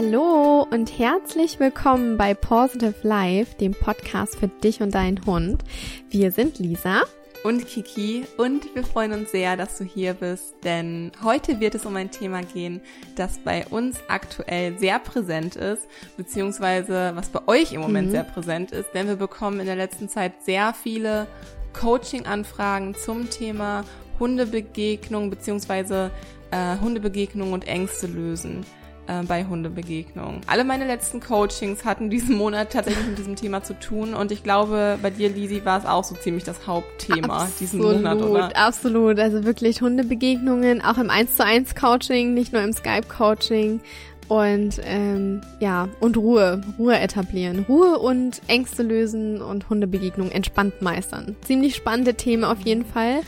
Hallo und herzlich willkommen bei Positive Life, dem Podcast für dich und deinen Hund. Wir sind Lisa und Kiki und wir freuen uns sehr, dass du hier bist, denn heute wird es um ein Thema gehen, das bei uns aktuell sehr präsent ist, beziehungsweise was bei euch im Moment mhm. sehr präsent ist, denn wir bekommen in der letzten Zeit sehr viele Coaching-Anfragen zum Thema Hundebegegnung beziehungsweise äh, Hundebegegnung und Ängste lösen äh, bei Hundebegegnungen. Alle meine letzten Coachings hatten diesen Monat tatsächlich mit diesem Thema zu tun und ich glaube, bei dir, Lisi, war es auch so ziemlich das Hauptthema absolut, diesen Monat, oder? Absolut, also wirklich Hundebegegnungen, auch im 1 zu 1 Coaching, nicht nur im Skype Coaching und ähm, ja, und Ruhe, Ruhe etablieren. Ruhe und Ängste lösen und Hundebegegnungen entspannt meistern. Ziemlich spannende Themen auf jeden Fall.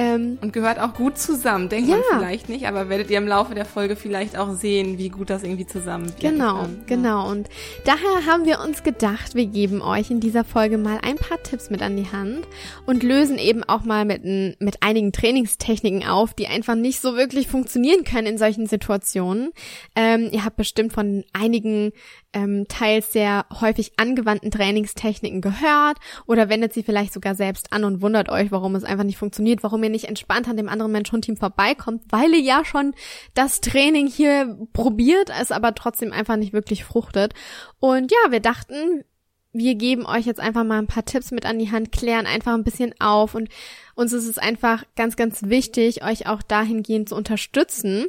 Ähm, und gehört auch gut zusammen, denkt ja. man vielleicht nicht, aber werdet ihr im Laufe der Folge vielleicht auch sehen, wie gut das irgendwie zusammen Genau, kann. genau. Und daher haben wir uns gedacht, wir geben euch in dieser Folge mal ein paar Tipps mit an die Hand und lösen eben auch mal mit, mit einigen Trainingstechniken auf, die einfach nicht so wirklich funktionieren können in solchen Situationen. Ähm, ihr habt bestimmt von einigen ähm, teils sehr häufig angewandten Trainingstechniken gehört oder wendet sie vielleicht sogar selbst an und wundert euch, warum es einfach nicht funktioniert, warum ihr nicht entspannt an dem anderen Mensch-Hund-Team vorbeikommt, weil ihr ja schon das Training hier probiert, es aber trotzdem einfach nicht wirklich fruchtet. Und ja, wir dachten, wir geben euch jetzt einfach mal ein paar Tipps mit an die Hand, klären einfach ein bisschen auf und uns ist es einfach ganz, ganz wichtig, euch auch dahingehend zu unterstützen,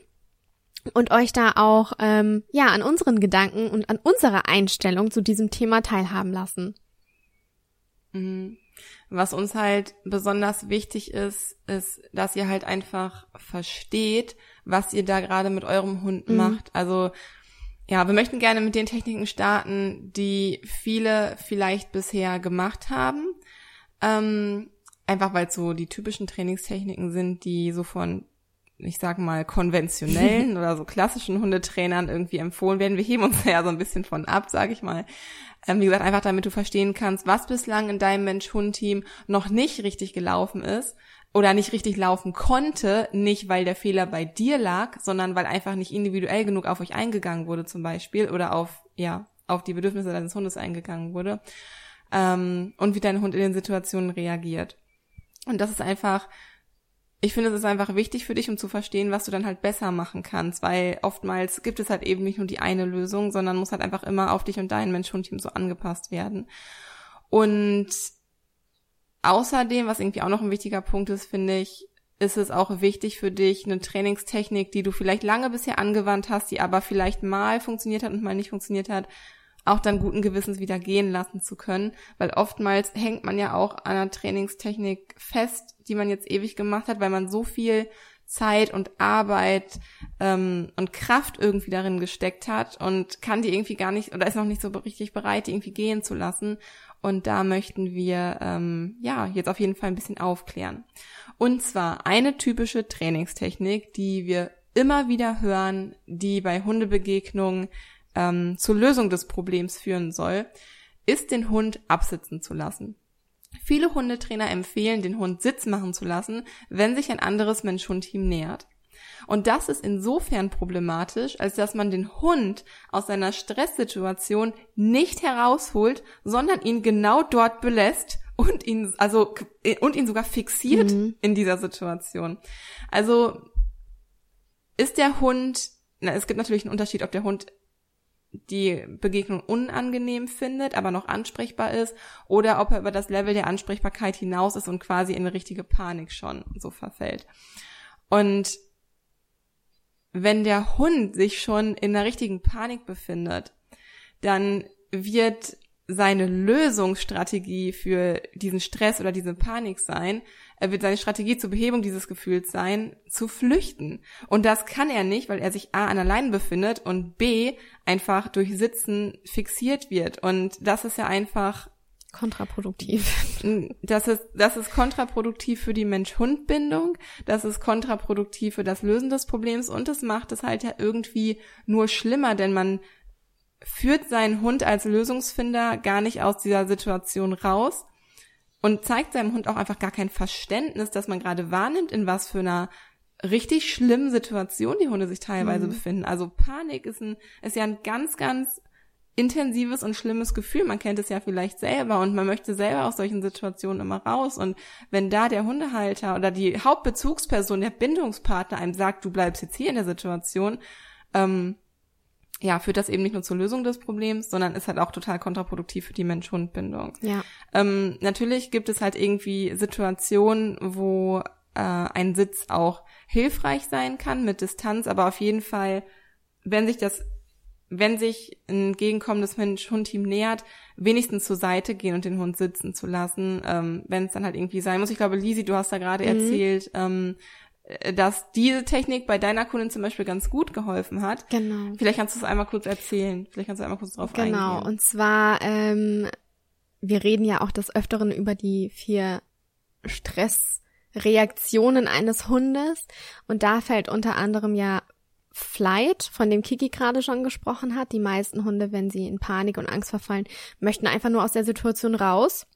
und euch da auch ähm, ja an unseren Gedanken und an unserer Einstellung zu diesem Thema teilhaben lassen. Mhm. Was uns halt besonders wichtig ist, ist, dass ihr halt einfach versteht, was ihr da gerade mit eurem Hund mhm. macht. Also ja, wir möchten gerne mit den Techniken starten, die viele vielleicht bisher gemacht haben. Ähm, einfach weil es so die typischen Trainingstechniken sind, die so von ich sag mal, konventionellen oder so klassischen Hundetrainern irgendwie empfohlen werden. Wir heben uns ja so ein bisschen von ab, sag ich mal. Ähm, wie gesagt, einfach damit du verstehen kannst, was bislang in deinem Mensch-Hund-Team noch nicht richtig gelaufen ist oder nicht richtig laufen konnte, nicht weil der Fehler bei dir lag, sondern weil einfach nicht individuell genug auf euch eingegangen wurde zum Beispiel oder auf, ja, auf die Bedürfnisse deines Hundes eingegangen wurde ähm, und wie dein Hund in den Situationen reagiert. Und das ist einfach ich finde, es ist einfach wichtig für dich, um zu verstehen, was du dann halt besser machen kannst, weil oftmals gibt es halt eben nicht nur die eine Lösung, sondern muss halt einfach immer auf dich und dein Mensch-Hund-Team so angepasst werden. Und außerdem, was irgendwie auch noch ein wichtiger Punkt ist, finde ich, ist es auch wichtig für dich, eine Trainingstechnik, die du vielleicht lange bisher angewandt hast, die aber vielleicht mal funktioniert hat und mal nicht funktioniert hat, auch dann guten Gewissens wieder gehen lassen zu können, weil oftmals hängt man ja auch an einer Trainingstechnik fest, die man jetzt ewig gemacht hat, weil man so viel Zeit und Arbeit ähm, und Kraft irgendwie darin gesteckt hat und kann die irgendwie gar nicht oder ist noch nicht so richtig bereit, die irgendwie gehen zu lassen. Und da möchten wir ähm, ja jetzt auf jeden Fall ein bisschen aufklären. Und zwar eine typische Trainingstechnik, die wir immer wieder hören, die bei Hundebegegnungen ähm, zur Lösung des Problems führen soll, ist den Hund absitzen zu lassen. Viele Hundetrainer empfehlen, den Hund Sitz machen zu lassen, wenn sich ein anderes Mensch-Hund-Team nähert. Und das ist insofern problematisch, als dass man den Hund aus seiner Stresssituation nicht herausholt, sondern ihn genau dort belässt und ihn, also, und ihn sogar fixiert mhm. in dieser Situation. Also, ist der Hund, na, es gibt natürlich einen Unterschied, ob der Hund die Begegnung unangenehm findet, aber noch ansprechbar ist, oder ob er über das Level der Ansprechbarkeit hinaus ist und quasi in eine richtige Panik schon so verfällt. Und wenn der Hund sich schon in einer richtigen Panik befindet, dann wird seine Lösungsstrategie für diesen Stress oder diese Panik sein, wird seine Strategie zur Behebung dieses Gefühls sein, zu flüchten. Und das kann er nicht, weil er sich A an allein befindet und B einfach durch Sitzen fixiert wird. Und das ist ja einfach kontraproduktiv. Das ist, das ist kontraproduktiv für die Mensch-Hund-Bindung, das ist kontraproduktiv für das Lösen des Problems und es macht es halt ja irgendwie nur schlimmer, denn man führt seinen Hund als Lösungsfinder gar nicht aus dieser Situation raus und zeigt seinem Hund auch einfach gar kein Verständnis, dass man gerade wahrnimmt, in was für einer richtig schlimmen Situationen die Hunde sich teilweise Mhm. befinden. Also Panik ist ein, ist ja ein ganz, ganz intensives und schlimmes Gefühl. Man kennt es ja vielleicht selber und man möchte selber aus solchen Situationen immer raus. Und wenn da der Hundehalter oder die Hauptbezugsperson, der Bindungspartner einem sagt, du bleibst jetzt hier in der Situation, ähm, ja, führt das eben nicht nur zur Lösung des Problems, sondern ist halt auch total kontraproduktiv für die Mensch-Hund-Bindung. Ja. Ähm, natürlich gibt es halt irgendwie Situationen, wo äh, ein Sitz auch hilfreich sein kann mit Distanz, aber auf jeden Fall, wenn sich das, wenn sich ein entgegenkommendes Mensch-Hund-Team nähert, wenigstens zur Seite gehen und den Hund sitzen zu lassen, ähm, wenn es dann halt irgendwie sein muss. Ich glaube, Lisi, du hast da gerade Mhm. erzählt, ähm, äh, dass diese Technik bei deiner Kundin zum Beispiel ganz gut geholfen hat. Genau. Vielleicht kannst du es einmal kurz erzählen. Vielleicht kannst du einmal kurz drauf Genau, eingehen. und zwar, ähm, wir reden ja auch des Öfteren über die vier Stressreaktionen eines Hundes und da fällt unter anderem ja Flight, von dem Kiki gerade schon gesprochen hat. Die meisten Hunde, wenn sie in Panik und Angst verfallen, möchten einfach nur aus der Situation raus.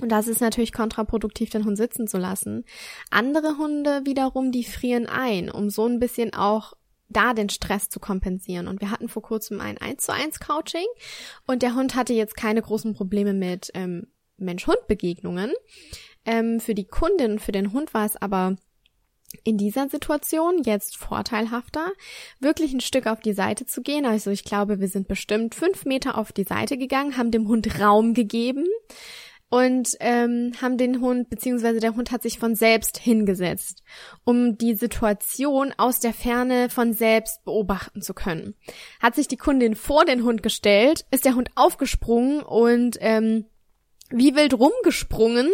Und das ist natürlich kontraproduktiv, den Hund sitzen zu lassen. Andere Hunde wiederum, die frieren ein, um so ein bisschen auch da den Stress zu kompensieren. Und wir hatten vor kurzem ein 1 zu 1 Coaching und der Hund hatte jetzt keine großen Probleme mit ähm, Mensch-Hund-Begegnungen. Ähm, für die Kundin und für den Hund war es aber in dieser Situation jetzt vorteilhafter, wirklich ein Stück auf die Seite zu gehen. Also ich glaube, wir sind bestimmt fünf Meter auf die Seite gegangen, haben dem Hund Raum gegeben und ähm, haben den Hund, beziehungsweise der Hund hat sich von selbst hingesetzt, um die Situation aus der Ferne von selbst beobachten zu können. Hat sich die Kundin vor den Hund gestellt, ist der Hund aufgesprungen und ähm, wie wild rumgesprungen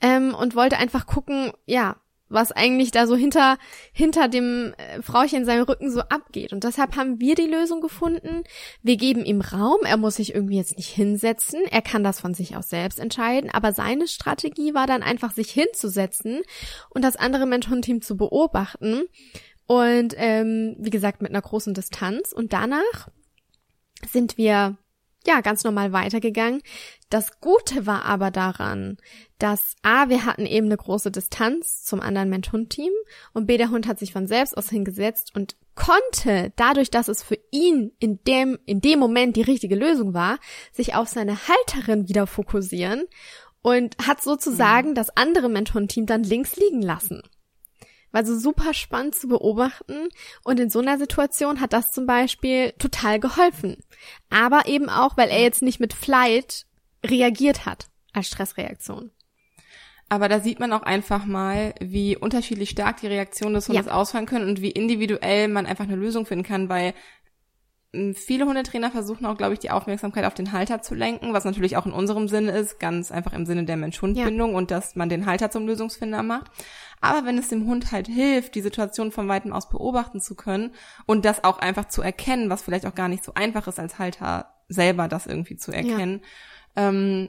ähm, und wollte einfach gucken, ja, was eigentlich da so hinter hinter dem äh, Frauchen in seinem Rücken so abgeht. Und deshalb haben wir die Lösung gefunden. Wir geben ihm Raum. Er muss sich irgendwie jetzt nicht hinsetzen. Er kann das von sich aus selbst entscheiden. Aber seine Strategie war dann einfach, sich hinzusetzen und das andere Mensch-Hund-Team zu beobachten. Und ähm, wie gesagt, mit einer großen Distanz. Und danach sind wir ja, ganz normal weitergegangen. Das Gute war aber daran, dass A, wir hatten eben eine große Distanz zum anderen Mensch-Hund-Team und B, der Hund hat sich von selbst aus hingesetzt und konnte, dadurch, dass es für ihn in dem, in dem Moment die richtige Lösung war, sich auf seine Halterin wieder fokussieren und hat sozusagen das andere Mensch-Hund-Team dann links liegen lassen. War so super spannend zu beobachten und in so einer Situation hat das zum Beispiel total geholfen. Aber eben auch, weil er jetzt nicht mit Flight reagiert hat als Stressreaktion. Aber da sieht man auch einfach mal, wie unterschiedlich stark die Reaktionen des Hundes Ja. ausfallen können und wie individuell man einfach eine Lösung finden kann, weil viele Hundetrainer versuchen auch, glaube ich, die Aufmerksamkeit auf den Halter zu lenken, was natürlich auch in unserem Sinne ist, ganz einfach im Sinne der Mensch-Hund-Bindung und dass man den Halter zum Lösungsfinder macht. Aber wenn es dem Hund halt hilft, die Situation von weitem aus beobachten zu können und das auch einfach zu erkennen, was vielleicht auch gar nicht so einfach ist als Halter selber das irgendwie zu erkennen, ähm,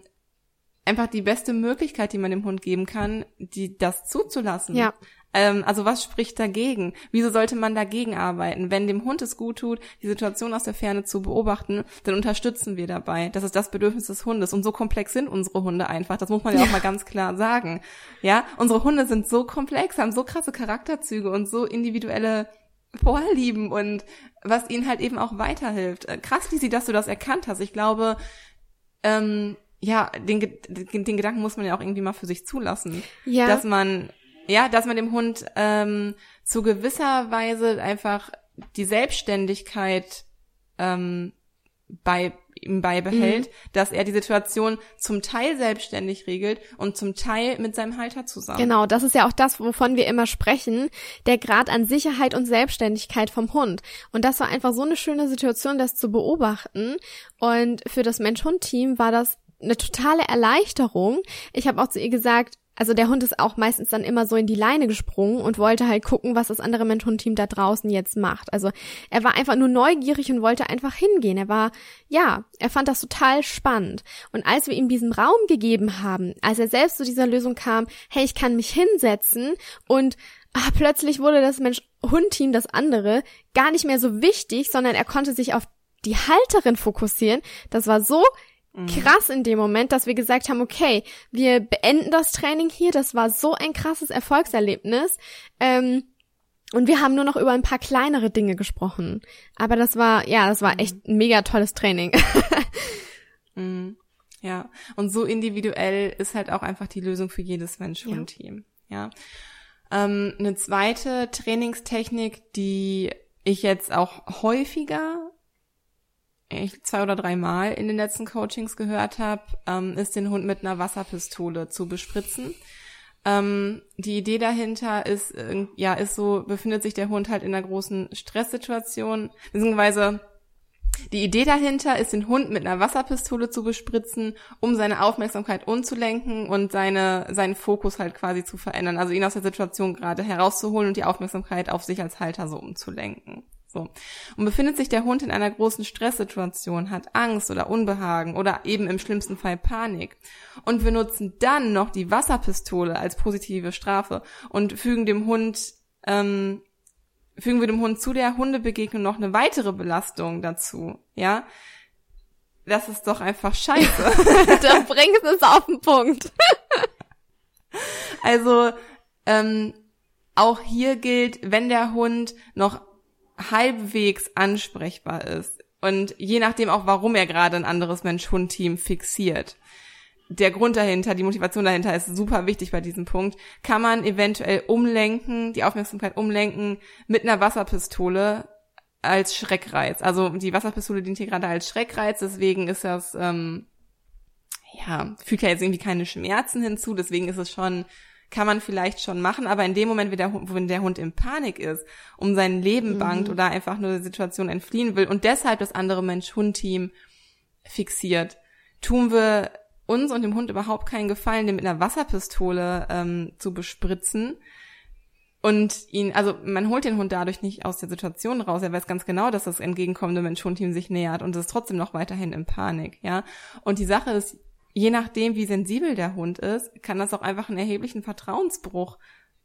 einfach die beste Möglichkeit, die man dem Hund geben kann, die das zuzulassen. Ja. Ähm, also was spricht dagegen? Wieso sollte man dagegen arbeiten? Wenn dem Hund es gut tut, die Situation aus der Ferne zu beobachten, dann unterstützen wir dabei. Das ist das Bedürfnis des Hundes. Und so komplex sind unsere Hunde einfach. Das muss man ja, auch mal ganz klar sagen. Ja, unsere Hunde sind so komplex, haben so krasse Charakterzüge und so individuelle Vorlieben und was ihnen halt eben auch weiterhilft. Äh, Krass, Lisi, dass du das erkannt hast. Ich glaube, ähm, ja, den, den, den Gedanken muss man ja auch irgendwie mal für sich zulassen. Ja. Dass man, ja, dass man dem Hund ähm, zu gewisser Weise einfach die Selbstständigkeit ähm, bei ihm beibehält, Mhm. dass er die Situation zum Teil selbstständig regelt und zum Teil mit seinem Halter zusammen. Genau, das ist ja auch das, wovon wir immer sprechen, der Grad an Sicherheit und Selbstständigkeit vom Hund. Und das war einfach so eine schöne Situation, das zu beobachten. Und für das Mensch-Hund-Team war das eine totale Erleichterung. Ich habe auch zu ihr gesagt, also der Hund ist auch meistens dann immer so in die Leine gesprungen und wollte halt gucken, was das andere Mensch-Hund-Team da draußen jetzt macht. Also er war einfach nur neugierig und wollte einfach hingehen. Er war, ja, er fand das total spannend. Und als wir ihm diesen Raum gegeben haben, als er selbst zu dieser Lösung kam, hey, ich kann mich hinsetzen und ah, plötzlich wurde das Mensch-Hund-Team, das andere, gar nicht mehr so wichtig, sondern er konnte sich auf die Halterin fokussieren. Das war so krass in dem Moment, dass wir gesagt haben, okay, wir beenden das Training hier. Das war so ein krasses Erfolgserlebnis. Ähm, Und wir haben nur noch über ein paar kleinere Dinge gesprochen. Aber das war, ja, das war echt ein mega tolles Training. mhm. Ja, und so individuell ist halt auch einfach die Lösung für jedes Mensch-Hund-Team. Ja. ja. Ähm, eine zweite Trainingstechnik, die ich jetzt auch häufiger, ich zwei oder drei Mal in den letzten Coachings gehört habe, ähm, ist den Hund mit einer Wasserpistole zu bespritzen. Ähm, die Idee dahinter ist, äh, ja, ist so, befindet sich der Hund halt in einer großen Stresssituation, beziehungsweise die Idee dahinter ist, den Hund mit einer Wasserpistole zu bespritzen, um seine Aufmerksamkeit umzulenken und seine, seinen Fokus halt quasi zu verändern. Also ihn aus der Situation gerade herauszuholen und die Aufmerksamkeit auf sich als Halter so umzulenken. So. Und befindet sich der Hund in einer großen Stresssituation, hat Angst oder Unbehagen oder eben im schlimmsten Fall Panik. Und wir nutzen dann noch die Wasserpistole als positive Strafe und fügen dem Hund ähm, fügen wir dem Hund zu der Hundebegegnung noch eine weitere Belastung dazu, ja? Das ist doch einfach scheiße. da bringst es auf den Punkt. also, ähm, auch hier gilt, wenn der Hund noch halbwegs ansprechbar ist. Und je nachdem auch, warum er gerade ein anderes Mensch-Hund-Team fixiert, der Grund dahinter, die Motivation dahinter ist super wichtig bei diesem Punkt, kann man eventuell umlenken, die Aufmerksamkeit umlenken mit einer Wasserpistole als Schreckreiz. Also die Wasserpistole dient hier gerade als Schreckreiz, deswegen ist das, ähm, ja, fügt ja jetzt irgendwie keine Schmerzen hinzu, deswegen ist es schon, kann man vielleicht schon machen, aber in dem Moment, wenn der, Hund, in Panik ist, um sein Leben bangt mhm. oder einfach nur der Situation entfliehen will und deshalb das andere Mensch-Hund-Team fixiert, tun wir uns und dem Hund überhaupt keinen Gefallen, den mit einer Wasserpistole ähm, zu bespritzen und ihn, also man holt den Hund dadurch nicht aus der Situation raus. Er weiß ganz genau, dass das entgegenkommende Mensch-Hund-Team sich nähert und ist trotzdem noch weiterhin in Panik, ja. Und die Sache ist, je nachdem, wie sensibel der Hund ist, kann das auch einfach einen erheblichen Vertrauensbruch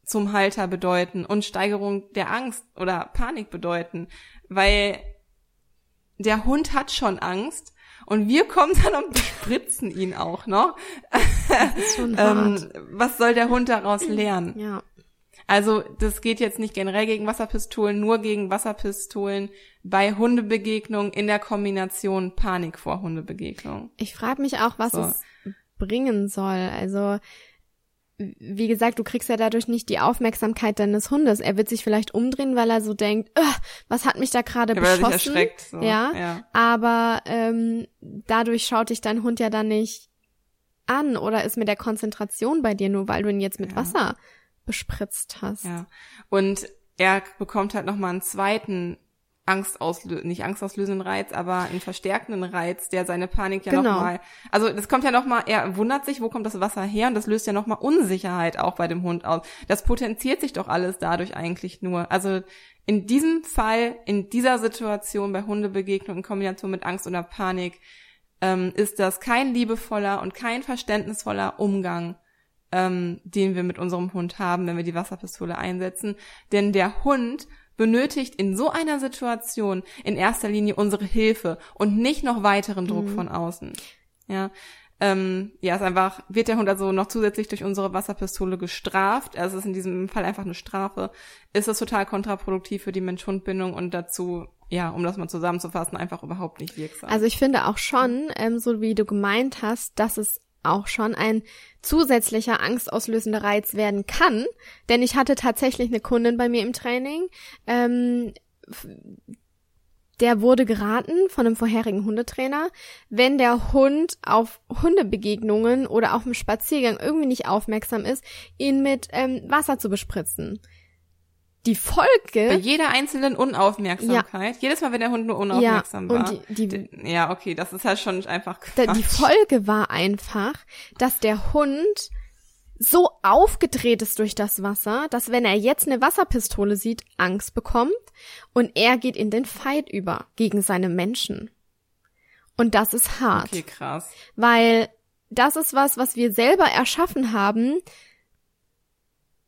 zum Halter bedeuten und Steigerung der Angst oder Panik bedeuten, weil der Hund hat schon Angst und wir kommen dann und spritzen ihn auch noch. Ähm, was soll der Hund daraus lernen? Ja. Also das geht jetzt nicht generell gegen Wasserpistolen, nur gegen Wasserpistolen bei Hundebegegnungen in der Kombination Panik vor Hundebegegnung. Ich frage mich auch, was so. es bringen soll. Also wie gesagt, du kriegst ja dadurch nicht die Aufmerksamkeit deines Hundes. Er wird sich vielleicht umdrehen, weil er so denkt, was hat mich da gerade ja, beschossen? So. ja, ja. Aber ähm, dadurch schaut dich dein Hund ja dann nicht an oder ist mit der Konzentration bei dir nur, weil du ihn jetzt mit ja. Wasser bespritzt hast. Ja. Und er bekommt halt nochmal einen zweiten Angstauslö nicht angstauslösenden Reiz, aber einen verstärkenden Reiz, der seine Panik ja genau. nochmal, also das kommt ja nochmal, er wundert sich, wo kommt das Wasser her und das löst ja nochmal Unsicherheit auch bei dem Hund aus. Das potenziert sich doch alles dadurch eigentlich nur. Also in diesem Fall, in dieser Situation bei Hundebegegnung in Kombination mit Angst oder Panik, ähm, ist das kein liebevoller und kein verständnisvoller Umgang, ähm, den wir mit unserem Hund haben, wenn wir die Wasserpistole einsetzen. Denn der Hund benötigt in so einer Situation in erster Linie unsere Hilfe und nicht noch weiteren Druck mhm. von außen. Ja. Ähm, ja, ist einfach, wird der Hund also noch zusätzlich durch unsere Wasserpistole gestraft, also es ist in diesem Fall einfach eine Strafe, ist das total kontraproduktiv für die Mensch-Hund-Bindung und dazu, ja, um das mal zusammenzufassen, einfach überhaupt nicht wirksam. Also ich finde auch schon, ähm, so wie du gemeint hast, dass es auch schon ein zusätzlicher angstauslösender Reiz werden kann. Denn ich hatte tatsächlich eine Kundin bei mir im Training, ähm, der wurde geraten von einem vorherigen Hundetrainer, wenn der Hund auf Hundebegegnungen oder auf dem Spaziergang irgendwie nicht aufmerksam ist, ihn mit ähm, Wasser zu bespritzen die Folge. Bei jeder einzelnen Unaufmerksamkeit. Ja. Jedes Mal, wenn der Hund nur unaufmerksam ja, war. Die, die, ja, okay, das ist halt schon einfach Quatsch. Die Folge war einfach, dass der Hund so aufgedreht ist durch das Wasser, dass wenn er jetzt eine Wasserpistole sieht, Angst bekommt und er geht in den Fight über gegen seine Menschen. Und das ist hart. Okay, krass. Weil das ist was, was wir selber erschaffen haben,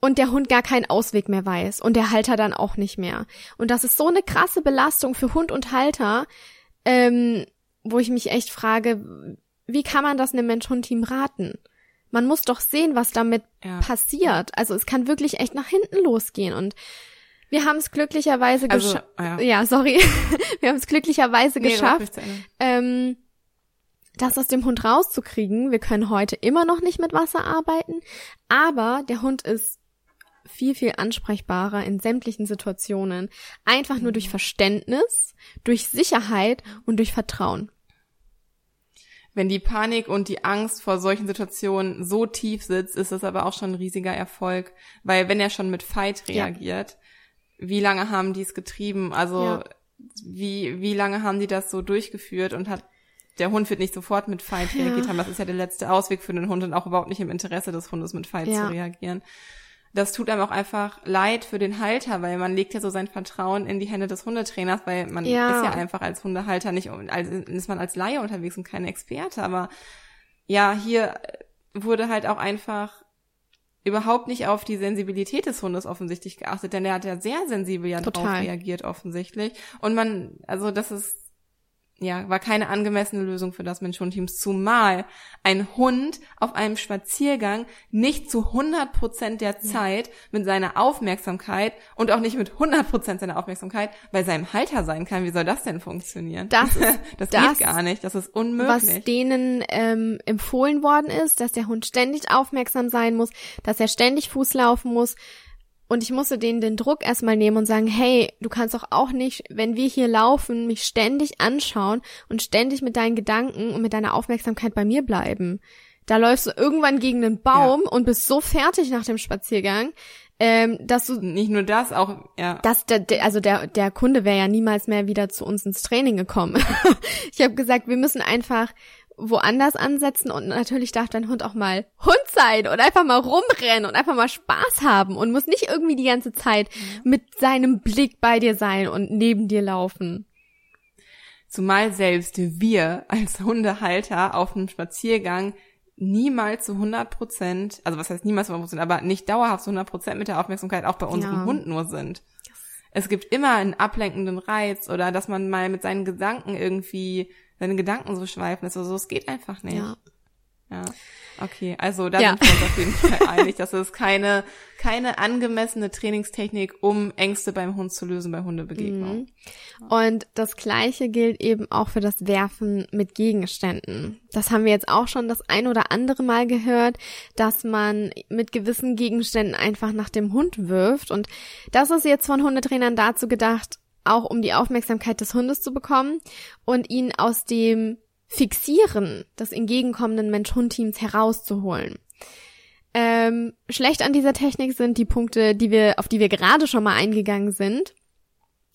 und der Hund gar keinen Ausweg mehr weiß und der Halter dann auch nicht mehr. Und das ist so eine krasse Belastung für Hund und Halter, ähm, wo ich mich echt frage, wie kann man das einem Mensch-Hund-Team raten? Man muss doch sehen, was damit ja. passiert. Also es kann wirklich echt nach hinten losgehen und Wir haben es glücklicherweise Also, geschafft. ja. Ja, sorry. Wir haben es glücklicherweise Nee, geschafft, ähm, das aus dem Hund rauszukriegen. Wir können heute immer noch nicht mit Wasser arbeiten, aber der Hund ist viel, viel ansprechbarer in sämtlichen Situationen. Einfach nur durch Verständnis, durch Sicherheit und durch Vertrauen. Wenn die Panik und die Angst vor solchen Situationen so tief sitzt, ist das aber auch schon ein riesiger Erfolg. Weil wenn er schon mit Fight Ja. reagiert, wie lange haben die es getrieben? Also Ja. wie, wie lange haben die das so durchgeführt und hat der Hund wird nicht sofort mit Fight Ja. reagiert haben. Das ist ja der letzte Ausweg für den Hund und auch überhaupt nicht im Interesse des Hundes mit Fight Ja. zu reagieren. Das tut einem auch einfach leid für den Halter, weil man legt ja so sein Vertrauen in die Hände des Hundetrainers, weil man Ja. ist ja einfach als Hundehalter nicht, als, ist man als Laie unterwegs und kein Experte, aber ja, hier wurde halt auch einfach überhaupt nicht auf die Sensibilität des Hundes offensichtlich geachtet, denn der hat ja sehr sensibel ja drauf reagiert offensichtlich. Und man, also das ist, ja, war keine angemessene Lösung für das Mensch-Hund-Team, zumal ein Hund auf einem Spaziergang nicht zu 100 Prozent der Zeit mit seiner Aufmerksamkeit und auch nicht mit 100 Prozent seiner Aufmerksamkeit bei seinem Halter sein kann. Wie soll das denn funktionieren? Das das, das, geht gar nicht. Das ist was unmöglich. denen ähm, empfohlen worden ist, dass der Hund ständig aufmerksam sein muss, dass er ständig Fuß laufen muss. Und ich musste denen den Druck erstmal nehmen und sagen, hey, du kannst doch auch nicht, wenn wir hier laufen, mich ständig anschauen und ständig mit deinen Gedanken und mit deiner Aufmerksamkeit bei mir bleiben. Da läufst du irgendwann gegen einen Baum und bist so fertig nach dem Spaziergang, ähm, dass du nicht nur das, auch, ja. dass der, der also der der Kunde wäre ja niemals mehr wieder zu uns ins Training gekommen. ich habe gesagt, wir müssen einfach woanders ansetzen und natürlich darf dein Hund auch mal Hund sein und einfach mal rumrennen und einfach mal Spaß haben und muss nicht irgendwie die ganze Zeit mit seinem Blick bei dir sein und neben dir laufen. Zumal selbst wir als Hundehalter auf einem Spaziergang niemals zu 100 Prozent, also was heißt niemals zu 100 Prozent, aber nicht dauerhaft zu 100 Prozent mit der Aufmerksamkeit auch bei unserem Ja. Hund nur sind. Es gibt immer einen ablenkenden Reiz oder dass man mal mit seinen Gedanken irgendwie, seine Gedanken so schweifen lässt. Also es geht einfach nicht. Ja. Ja. Okay, also da Ja. sind wir uns auf jeden Fall einig, dass es keine, keine angemessene Trainingstechnik, um Ängste beim Hund zu lösen bei Hundebegegnungen. Und das Gleiche gilt eben auch für das Werfen mit Gegenständen. Das haben wir jetzt auch schon das ein oder andere Mal gehört, dass man mit gewissen Gegenständen einfach nach dem Hund wirft. Und das ist jetzt von Hundetrainern dazu gedacht, auch um die Aufmerksamkeit des Hundes zu bekommen und ihn aus dem Fixieren des entgegenkommenden Mensch-Hund-Teams herauszuholen. Ähm, schlecht an dieser Technik sind die Punkte, die wir, auf die wir gerade schon mal eingegangen sind.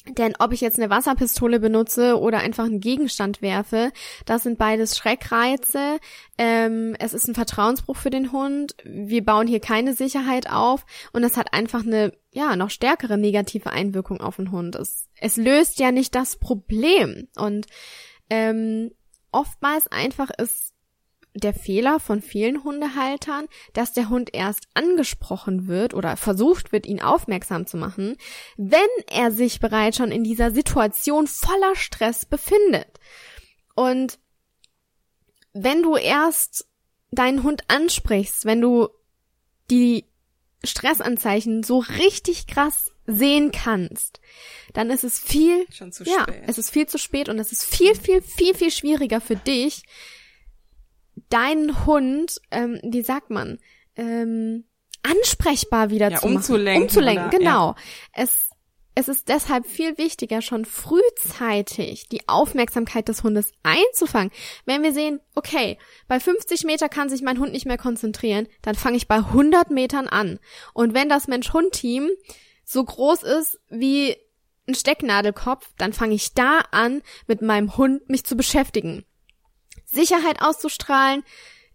Denn ob ich jetzt eine Wasserpistole benutze oder einfach einen Gegenstand werfe, das sind beides Schreckreize. Ähm, es ist ein Vertrauensbruch für den Hund. Wir bauen hier keine Sicherheit auf und es hat einfach eine ja noch stärkere negative Einwirkung auf den Hund. Es, es löst ja nicht das Problem und ähm, oftmals einfach ist der Fehler von vielen Hundehaltern, dass der Hund erst angesprochen wird oder versucht wird, ihn aufmerksam zu machen, wenn er sich bereits schon in dieser Situation voller Stress befindet. Und wenn du erst deinen Hund ansprichst, wenn du die Stressanzeichen so richtig krass sehen kannst, dann ist es viel Schon zu ja, spät. es ist viel zu spät und es ist viel, viel, viel, viel schwieriger für dich, deinen Hund, ähm, wie sagt man, ähm, ansprechbar wieder Ja, zu machen. umzulenken Umzulenken, oder- genau. Es, es ist deshalb viel wichtiger, schon frühzeitig die Aufmerksamkeit des Hundes einzufangen. Wenn wir sehen, okay, bei 50 Meter kann sich mein Hund nicht mehr konzentrieren, dann fange ich bei 100 Metern an. Und wenn das Mensch-Hund-Team so groß ist wie ein Stecknadelkopf, dann fange ich da an, mit meinem Hund mich zu beschäftigen. Sicherheit auszustrahlen,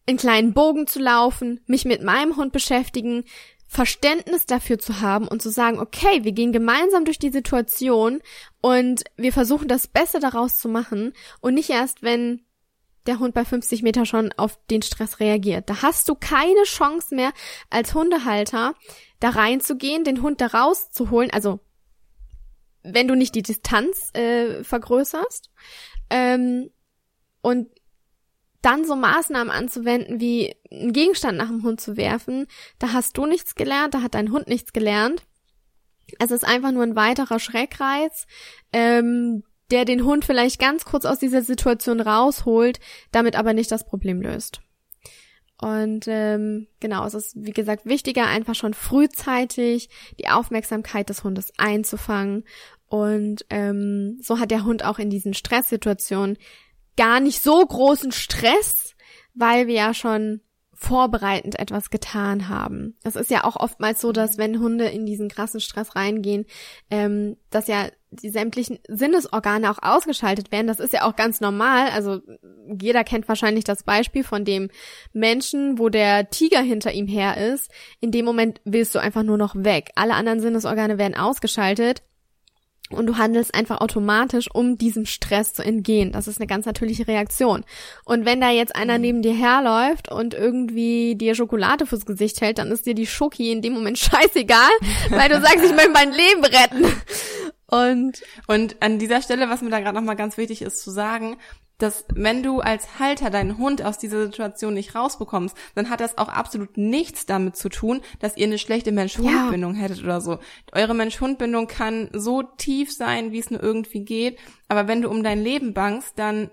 in kleinen Bogen zu laufen, mich mit meinem Hund beschäftigen, Verständnis dafür zu haben und zu sagen, okay, wir gehen gemeinsam durch die Situation und wir versuchen das Beste daraus zu machen und nicht erst, wenn der Hund bei 50 Meter schon auf den Stress reagiert. Da hast du keine Chance mehr als Hundehalter, da reinzugehen, den Hund da rauszuholen, also wenn du nicht die Distanz äh, vergrößerst ähm, und dann so Maßnahmen anzuwenden, wie einen Gegenstand nach dem Hund zu werfen, da hast du nichts gelernt, da hat dein Hund nichts gelernt. Es ist einfach nur ein weiterer Schreckreiz, ähm, der den Hund vielleicht ganz kurz aus dieser Situation rausholt, damit aber nicht das Problem löst. Und ähm, genau, es ist wie gesagt wichtiger, einfach schon frühzeitig die Aufmerksamkeit des Hundes einzufangen. Und ähm, so hat der Hund auch in diesen Stresssituationen gar nicht so großen Stress, weil wir ja schon vorbereitend etwas getan haben. Es ist ja auch oftmals so, dass wenn Hunde in diesen krassen Stress reingehen, ähm, dass ja die sämtlichen Sinnesorgane auch ausgeschaltet werden. Das ist ja auch ganz normal. Also jeder kennt wahrscheinlich das Beispiel von dem Menschen, wo der Tiger hinter ihm her ist. In dem Moment willst du einfach nur noch weg. Alle anderen Sinnesorgane werden ausgeschaltet und du handelst einfach automatisch, um diesem Stress zu entgehen. Das ist eine ganz natürliche Reaktion. Und wenn da jetzt einer mhm. neben dir herläuft und irgendwie dir Schokolade fürs Gesicht hält, dann ist dir die Schoki in dem Moment scheißegal, weil du sagst, ich möchte mein Leben retten. Und, und an dieser Stelle, was mir da gerade nochmal ganz wichtig ist zu sagen, dass wenn du als Halter deinen Hund aus dieser Situation nicht rausbekommst, dann hat das auch absolut nichts damit zu tun, dass ihr eine schlechte Mensch-Hund-Bindung ja. hättet oder so. Eure Mensch-Hund-Bindung kann so tief sein, wie es nur irgendwie geht, aber wenn du um dein Leben bangst, dann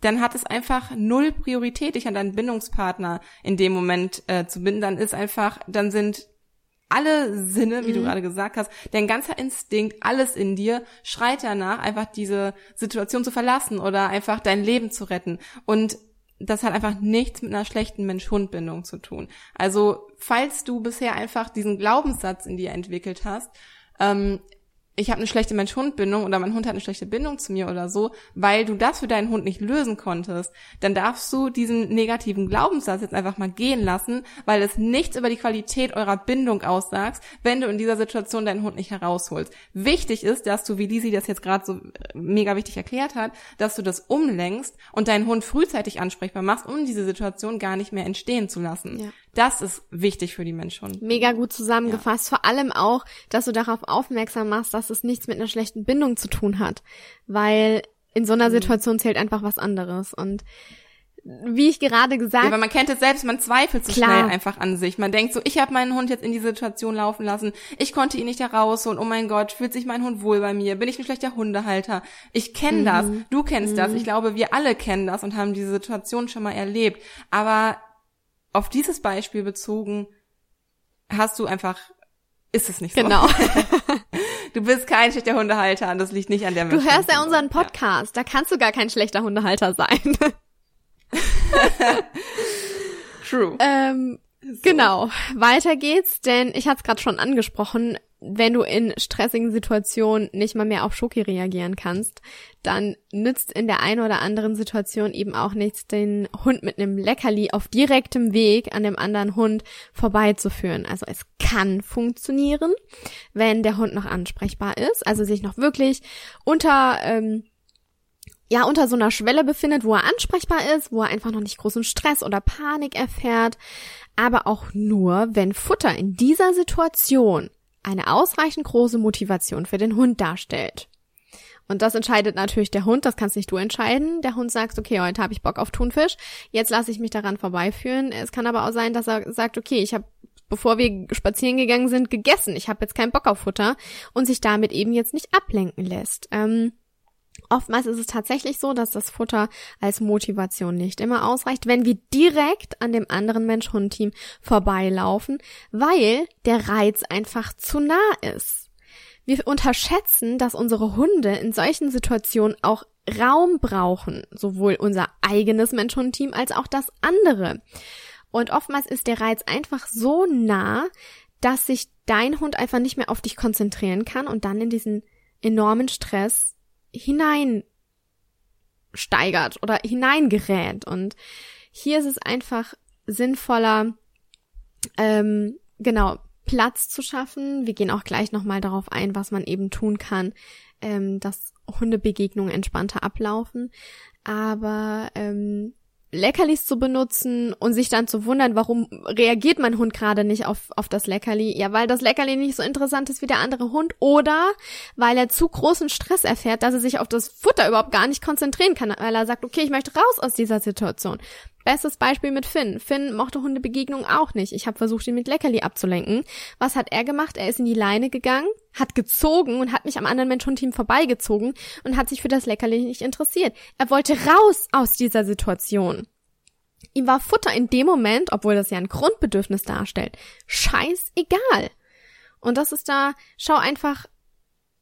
dann hat es einfach null Priorität, dich an deinen Bindungspartner in dem Moment äh, zu binden. Dann ist einfach, dann sind alle Sinne, wie mhm. du gerade gesagt hast, dein ganzer Instinkt, alles in dir schreit danach, einfach diese Situation zu verlassen oder einfach dein Leben zu retten. Und das hat einfach nichts mit einer schlechten Mensch-Hund-Bindung zu tun. Also, falls du bisher einfach diesen Glaubenssatz in dir entwickelt hast, ähm, ich habe eine schlechte Mensch-Hund-Bindung oder mein Hund hat eine schlechte Bindung zu mir oder so, weil du das für deinen Hund nicht lösen konntest, dann darfst du diesen negativen Glaubenssatz jetzt einfach mal gehen lassen, weil es nichts über die Qualität eurer Bindung aussagst, wenn du in dieser Situation deinen Hund nicht herausholst. Wichtig ist, dass du, wie Lisi das jetzt gerade so äh, mega wichtig erklärt hat, dass du das umlenkst und deinen Hund frühzeitig ansprechbar machst, um diese Situation gar nicht mehr entstehen zu lassen. Ja. Das ist wichtig für die Menschen. Mega gut zusammengefasst. Ja. Vor allem auch, dass du darauf aufmerksam machst, dass es nichts mit einer schlechten Bindung zu tun hat. Weil in so einer mhm. Situation zählt einfach was anderes. Und wie ich gerade gesagt habe. Ja, aber man kennt es selbst, man zweifelt so klar. schnell einfach an sich. Man denkt so, ich habe meinen Hund jetzt in die Situation laufen lassen, ich konnte ihn nicht herausholen, oh mein Gott, fühlt sich mein Hund wohl bei mir, bin ich ein schlechter Hundehalter? Ich kenne mhm. das, du kennst mhm. das, ich glaube, wir alle kennen das und haben diese Situation schon mal erlebt. Aber auf dieses Beispiel bezogen hast du einfach, ist es nicht so. Genau. du bist kein schlechter Hundehalter und das liegt nicht an der Mensch. Du hörst ja unseren Podcast, ja. da kannst du gar kein schlechter Hundehalter sein. True. Ähm, so. Genau, weiter geht's, denn ich hatte es gerade schon angesprochen, wenn du in stressigen Situationen nicht mal mehr auf Schoki reagieren kannst, dann nützt in der einen oder anderen Situation eben auch nichts, den Hund mit einem Leckerli auf direktem Weg an dem anderen Hund vorbeizuführen. Also es kann funktionieren, wenn der Hund noch ansprechbar ist, also sich noch wirklich unter ähm, ja unter so einer Schwelle befindet, wo er ansprechbar ist, wo er einfach noch nicht großen Stress oder Panik erfährt, aber auch nur, wenn Futter in dieser Situation eine ausreichend große Motivation für den Hund darstellt. Und das entscheidet natürlich der Hund, das kannst nicht du entscheiden. Der Hund sagt, okay, heute habe ich Bock auf Thunfisch, jetzt lasse ich mich daran vorbeiführen. Es kann aber auch sein, dass er sagt, okay, ich habe bevor wir spazieren gegangen sind, gegessen. Ich habe jetzt keinen Bock auf Futter und sich damit eben jetzt nicht ablenken lässt. Ähm, Oftmals ist es tatsächlich so, dass das Futter als Motivation nicht immer ausreicht, wenn wir direkt an dem anderen Mensch-Hund-Team vorbeilaufen, weil der Reiz einfach zu nah ist. Wir unterschätzen, dass unsere Hunde in solchen Situationen auch Raum brauchen, sowohl unser eigenes Mensch-Hund-Team als auch das andere. Und oftmals ist der Reiz einfach so nah, dass sich dein Hund einfach nicht mehr auf dich konzentrieren kann und dann in diesen enormen Stress hineinsteigert oder hineingerät. Und hier ist es einfach sinnvoller, ähm, genau, Platz zu schaffen. Wir gehen auch gleich nochmal darauf ein, was man eben tun kann, ähm, dass Hundebegegnungen entspannter ablaufen. Aber ähm, Leckerlis zu benutzen und sich dann zu wundern, warum reagiert mein Hund gerade nicht auf, auf das Leckerli? Ja, weil das Leckerli nicht so interessant ist wie der andere Hund oder weil er zu großen Stress erfährt, dass er sich auf das Futter überhaupt gar nicht konzentrieren kann, weil er sagt, okay, ich möchte raus aus dieser Situation. Bestes Beispiel mit Finn. Finn mochte Hundebegegnungen auch nicht. Ich habe versucht, ihn mit Leckerli abzulenken. Was hat er gemacht? Er ist in die Leine gegangen, hat gezogen und hat mich am anderen Mensch-Hund-Team vorbeigezogen und hat sich für das Leckerli nicht interessiert. Er wollte raus aus dieser Situation. Ihm war Futter in dem Moment, obwohl das ja ein Grundbedürfnis darstellt, scheißegal. Und das ist da, schau einfach,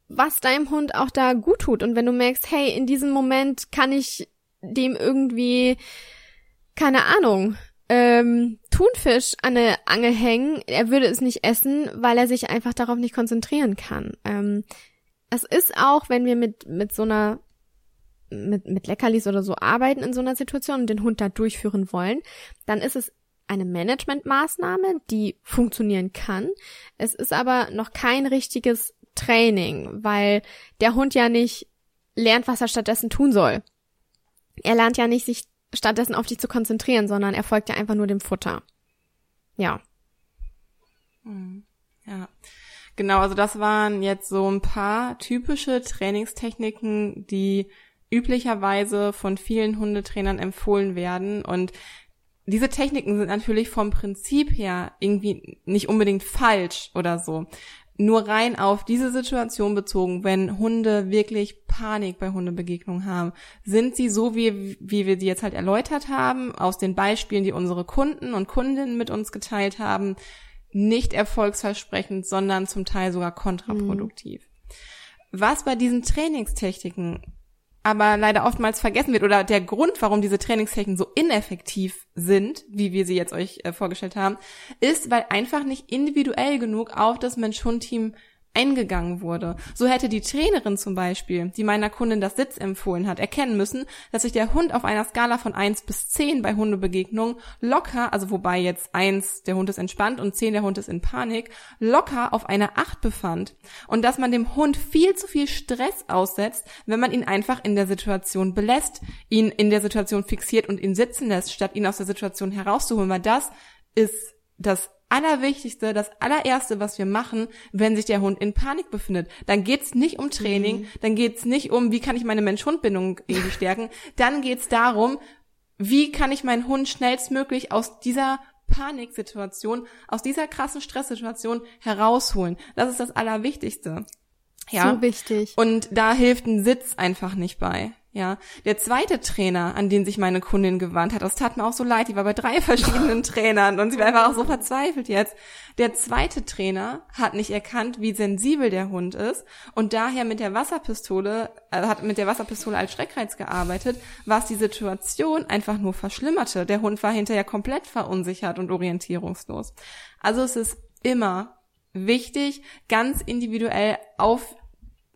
was deinem Hund auch da gut tut. Und wenn du merkst, hey, in diesem Moment kann ich dem irgendwie keine Ahnung, ähm, Thunfisch an eine Angel hängen, er würde es nicht essen, weil er sich einfach darauf nicht konzentrieren kann. Ähm, es ist auch, wenn wir mit, mit so einer, mit, mit Leckerlis oder so arbeiten in so einer Situation und den Hund da durchführen wollen, dann ist es eine Managementmaßnahme, die funktionieren kann. Es ist aber noch kein richtiges Training, weil der Hund ja nicht lernt, was er stattdessen tun soll. Er lernt ja nicht, sich stattdessen auf dich zu konzentrieren, sondern er folgt ja einfach nur dem Futter. Ja. Hm. Ja. Genau, also das waren jetzt so ein paar typische Trainingstechniken, die üblicherweise von vielen Hundetrainern empfohlen werden und diese Techniken sind natürlich vom Prinzip her irgendwie nicht unbedingt falsch oder so nur rein auf diese Situation bezogen, wenn Hunde wirklich Panik bei Hundebegegnungen haben, sind sie so, wie, wie wir sie jetzt halt erläutert haben, aus den Beispielen, die unsere Kunden und Kundinnen mit uns geteilt haben, nicht erfolgsversprechend, sondern zum Teil sogar kontraproduktiv. Mhm. Was bei diesen Trainingstechniken aber leider oftmals vergessen wird oder der Grund, warum diese Trainingstechniken so ineffektiv sind, wie wir sie jetzt euch äh, vorgestellt haben, ist, weil einfach nicht individuell genug auf das Mensch-Hund-Team eingegangen wurde. So hätte die Trainerin zum Beispiel, die meiner Kundin das Sitz empfohlen hat, erkennen müssen, dass sich der Hund auf einer Skala von 1 bis 10 bei Hundebegegnungen locker, also wobei jetzt 1 der Hund ist entspannt und 10 der Hund ist in Panik, locker auf einer 8 befand. Und dass man dem Hund viel zu viel Stress aussetzt, wenn man ihn einfach in der Situation belässt, ihn in der Situation fixiert und ihn sitzen lässt, statt ihn aus der Situation herauszuholen, weil das ist das Allerwichtigste, das allererste, was wir machen, wenn sich der Hund in Panik befindet. Dann geht's nicht um Training, mhm. dann geht's nicht um, wie kann ich meine Mensch-Hund-Bindung irgendwie stärken. Dann geht's darum, wie kann ich meinen Hund schnellstmöglich aus dieser Paniksituation, aus dieser krassen Stresssituation herausholen. Das ist das Allerwichtigste. Ja. So wichtig. Und da hilft ein Sitz einfach nicht bei. Ja, der zweite Trainer, an den sich meine Kundin gewandt hat, das tat mir auch so leid, die war bei drei verschiedenen Trainern und sie war einfach auch so verzweifelt jetzt. Der zweite Trainer hat nicht erkannt, wie sensibel der Hund ist und daher mit der Wasserpistole, äh, hat mit der Wasserpistole als Schreckreiz gearbeitet, was die Situation einfach nur verschlimmerte. Der Hund war hinterher komplett verunsichert und orientierungslos. Also es ist immer wichtig, ganz individuell auf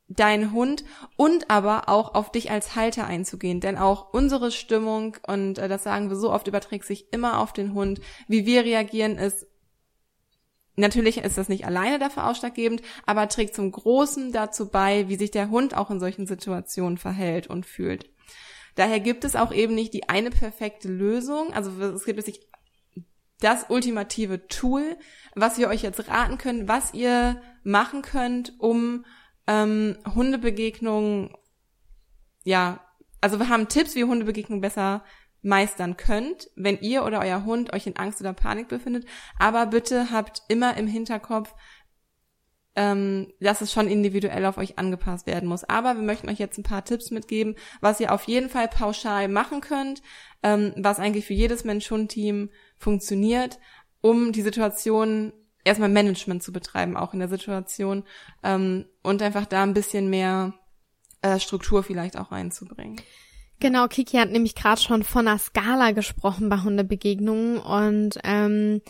deinen Hund und aber auch auf dich als Halter einzugehen. Denn auch unsere Stimmung, und äh, das sagen wir so oft, überträgt sich immer auf den Hund. Wie wir reagieren, ist Natürlich ist das nicht alleine dafür ausschlaggebend, aber trägt zum Großen dazu bei, wie sich der Hund auch in solchen Situationen verhält und fühlt. Daher gibt es auch eben nicht die eine perfekte Lösung. Also es gibt es nicht das ultimative Tool, was wir euch jetzt raten können, was ihr machen könnt, um ähm, Hundebegegnungen, ja, also wir haben Tipps, wie ihr Hundebegegnungen besser meistern könnt, wenn ihr oder euer Hund euch in Angst oder Panik befindet. Aber bitte habt immer im Hinterkopf, ähm, dass es schon individuell auf euch angepasst werden muss. Aber wir möchten euch jetzt ein paar Tipps mitgeben, was ihr auf jeden Fall pauschal machen könnt, ähm, was eigentlich für jedes Mensch-Hund-Team funktioniert, um die Situation erstmal Management zu betreiben, auch in der Situation ähm, und einfach da ein bisschen mehr äh, Struktur vielleicht auch reinzubringen. Genau, Kiki hat nämlich gerade schon von einer Skala gesprochen bei Hundebegegnungen und ähm,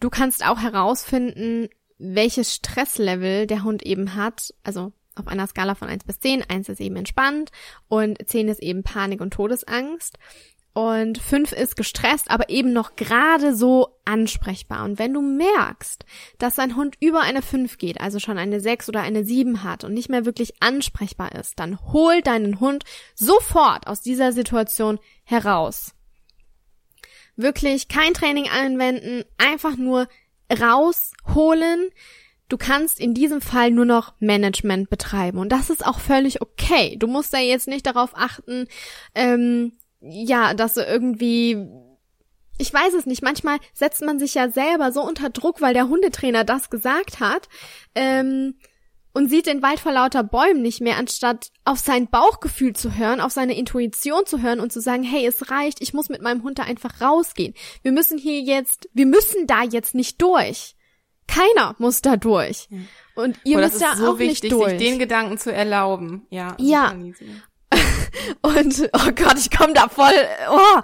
du kannst auch herausfinden, welches Stresslevel der Hund eben hat, also auf einer Skala von 1 bis 10. 1 ist eben entspannt und 10 ist eben Panik und Todesangst. Und fünf ist gestresst, aber eben noch gerade so ansprechbar. Und wenn du merkst, dass dein Hund über eine fünf geht, also schon eine sechs oder eine sieben hat und nicht mehr wirklich ansprechbar ist, dann hol deinen Hund sofort aus dieser Situation heraus. Wirklich kein Training anwenden, einfach nur rausholen. Du kannst in diesem Fall nur noch Management betreiben und das ist auch völlig okay. Du musst da jetzt nicht darauf achten, ähm, ja, dass du irgendwie ich weiß es nicht. Manchmal setzt man sich ja selber so unter Druck, weil der Hundetrainer das gesagt hat. Ähm, und sieht den Wald vor lauter Bäumen nicht mehr, anstatt auf sein Bauchgefühl zu hören, auf seine Intuition zu hören und zu sagen, hey, es reicht, ich muss mit meinem Hund da einfach rausgehen. Wir müssen hier jetzt, wir müssen da jetzt nicht durch. Keiner muss da durch. Und ihr Boah, müsst da so auch wichtig, nicht durch. sich den Gedanken zu erlauben. Ja. Ja. Und oh Gott, ich komme da voll. Oh.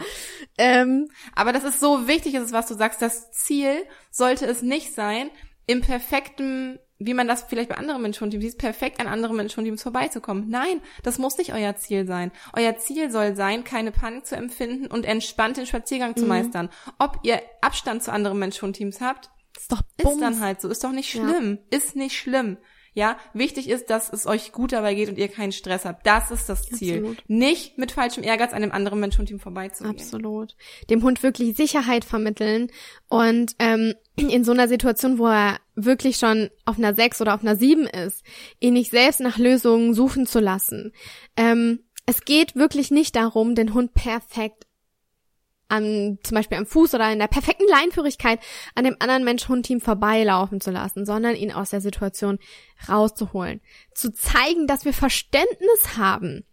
Ähm, Aber das ist so wichtig, ist es, was du sagst. Das Ziel sollte es nicht sein, im perfekten, wie man das vielleicht bei anderen Menschenteams sieht, perfekt an anderen Menschenteams vorbeizukommen. Nein, das muss nicht euer Ziel sein. Euer Ziel soll sein, keine Panik zu empfinden und entspannt den Spaziergang zu meistern. Ob ihr Abstand zu anderen Menschenteams habt, ist doch ist dann halt so. Ist doch nicht Ja. schlimm. Ist nicht schlimm. Ja, wichtig ist, dass es euch gut dabei geht und ihr keinen Stress habt. Das ist das Ziel. Absolut. Nicht mit falschem Ehrgeiz an einem anderen Menschenteam vorbeizugehen. Absolut. Dem Hund wirklich Sicherheit vermitteln und ähm, in so einer Situation, wo er wirklich schon auf einer 6 oder auf einer 7 ist, ihn nicht selbst nach Lösungen suchen zu lassen. Ähm, es geht wirklich nicht darum, den Hund perfekt an, zum Beispiel am Fuß oder in der perfekten Leinführigkeit an dem anderen Mensch-Hund-Team vorbeilaufen zu lassen, sondern ihn aus der Situation rauszuholen. Zu zeigen, dass wir Verständnis haben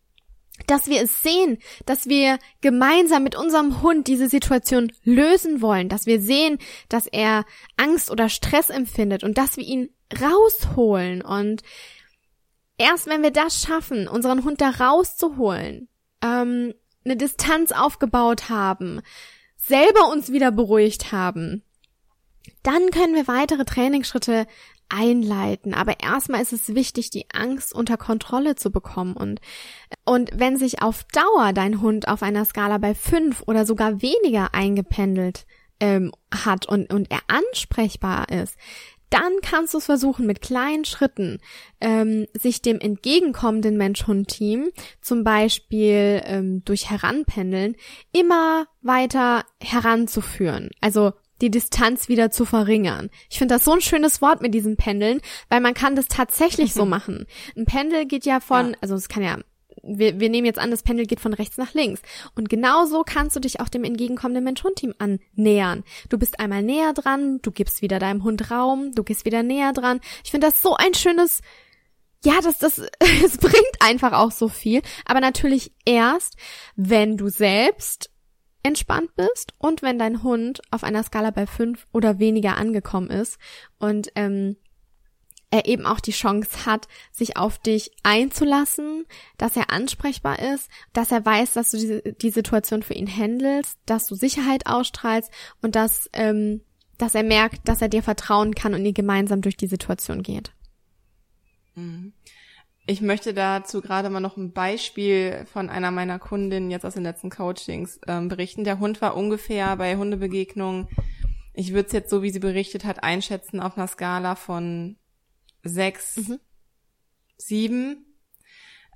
dass wir es sehen, dass wir gemeinsam mit unserem Hund diese Situation lösen wollen, dass wir sehen, dass er Angst oder Stress empfindet und dass wir ihn rausholen. Und erst wenn wir das schaffen, unseren Hund da rauszuholen, ähm, eine Distanz aufgebaut haben, selber uns wieder beruhigt haben, dann können wir weitere Trainingsschritte einleiten. Aber erstmal ist es wichtig, die Angst unter Kontrolle zu bekommen. Und, und wenn sich auf Dauer dein Hund auf einer Skala bei fünf oder sogar weniger eingependelt ähm, hat und, und er ansprechbar ist, dann kannst du es versuchen, mit kleinen Schritten ähm, sich dem entgegenkommenden Mensch-Hund-Team, zum Beispiel ähm, durch Heranpendeln, immer weiter heranzuführen. Also die Distanz wieder zu verringern. Ich finde das so ein schönes Wort mit diesem Pendeln, weil man kann das tatsächlich so machen. Ein Pendel geht ja von, Ja. also es kann ja, wir, wir nehmen jetzt an, das Pendel geht von rechts nach links. Und genauso kannst du dich auch dem entgegenkommenden Mensch-Hund-Team annähern. Du bist einmal näher dran, du gibst wieder deinem Hund Raum, du gehst wieder näher dran. Ich finde das so ein schönes, ja, das, das, es bringt einfach auch so viel. Aber natürlich erst, wenn du selbst entspannt bist und wenn dein Hund auf einer Skala bei fünf oder weniger angekommen ist und ähm, er eben auch die Chance hat, sich auf dich einzulassen, dass er ansprechbar ist, dass er weiß, dass du diese, die Situation für ihn handelst, dass du Sicherheit ausstrahlst und dass, ähm, dass er merkt, dass er dir vertrauen kann und ihr gemeinsam durch die Situation geht. Ich möchte dazu gerade mal noch ein Beispiel von einer meiner Kundinnen jetzt aus den letzten Coachings ähm, berichten. Der Hund war ungefähr bei Hundebegegnungen, ich würde es jetzt so, wie sie berichtet hat, einschätzen auf einer Skala von sechs, Mhm. sieben.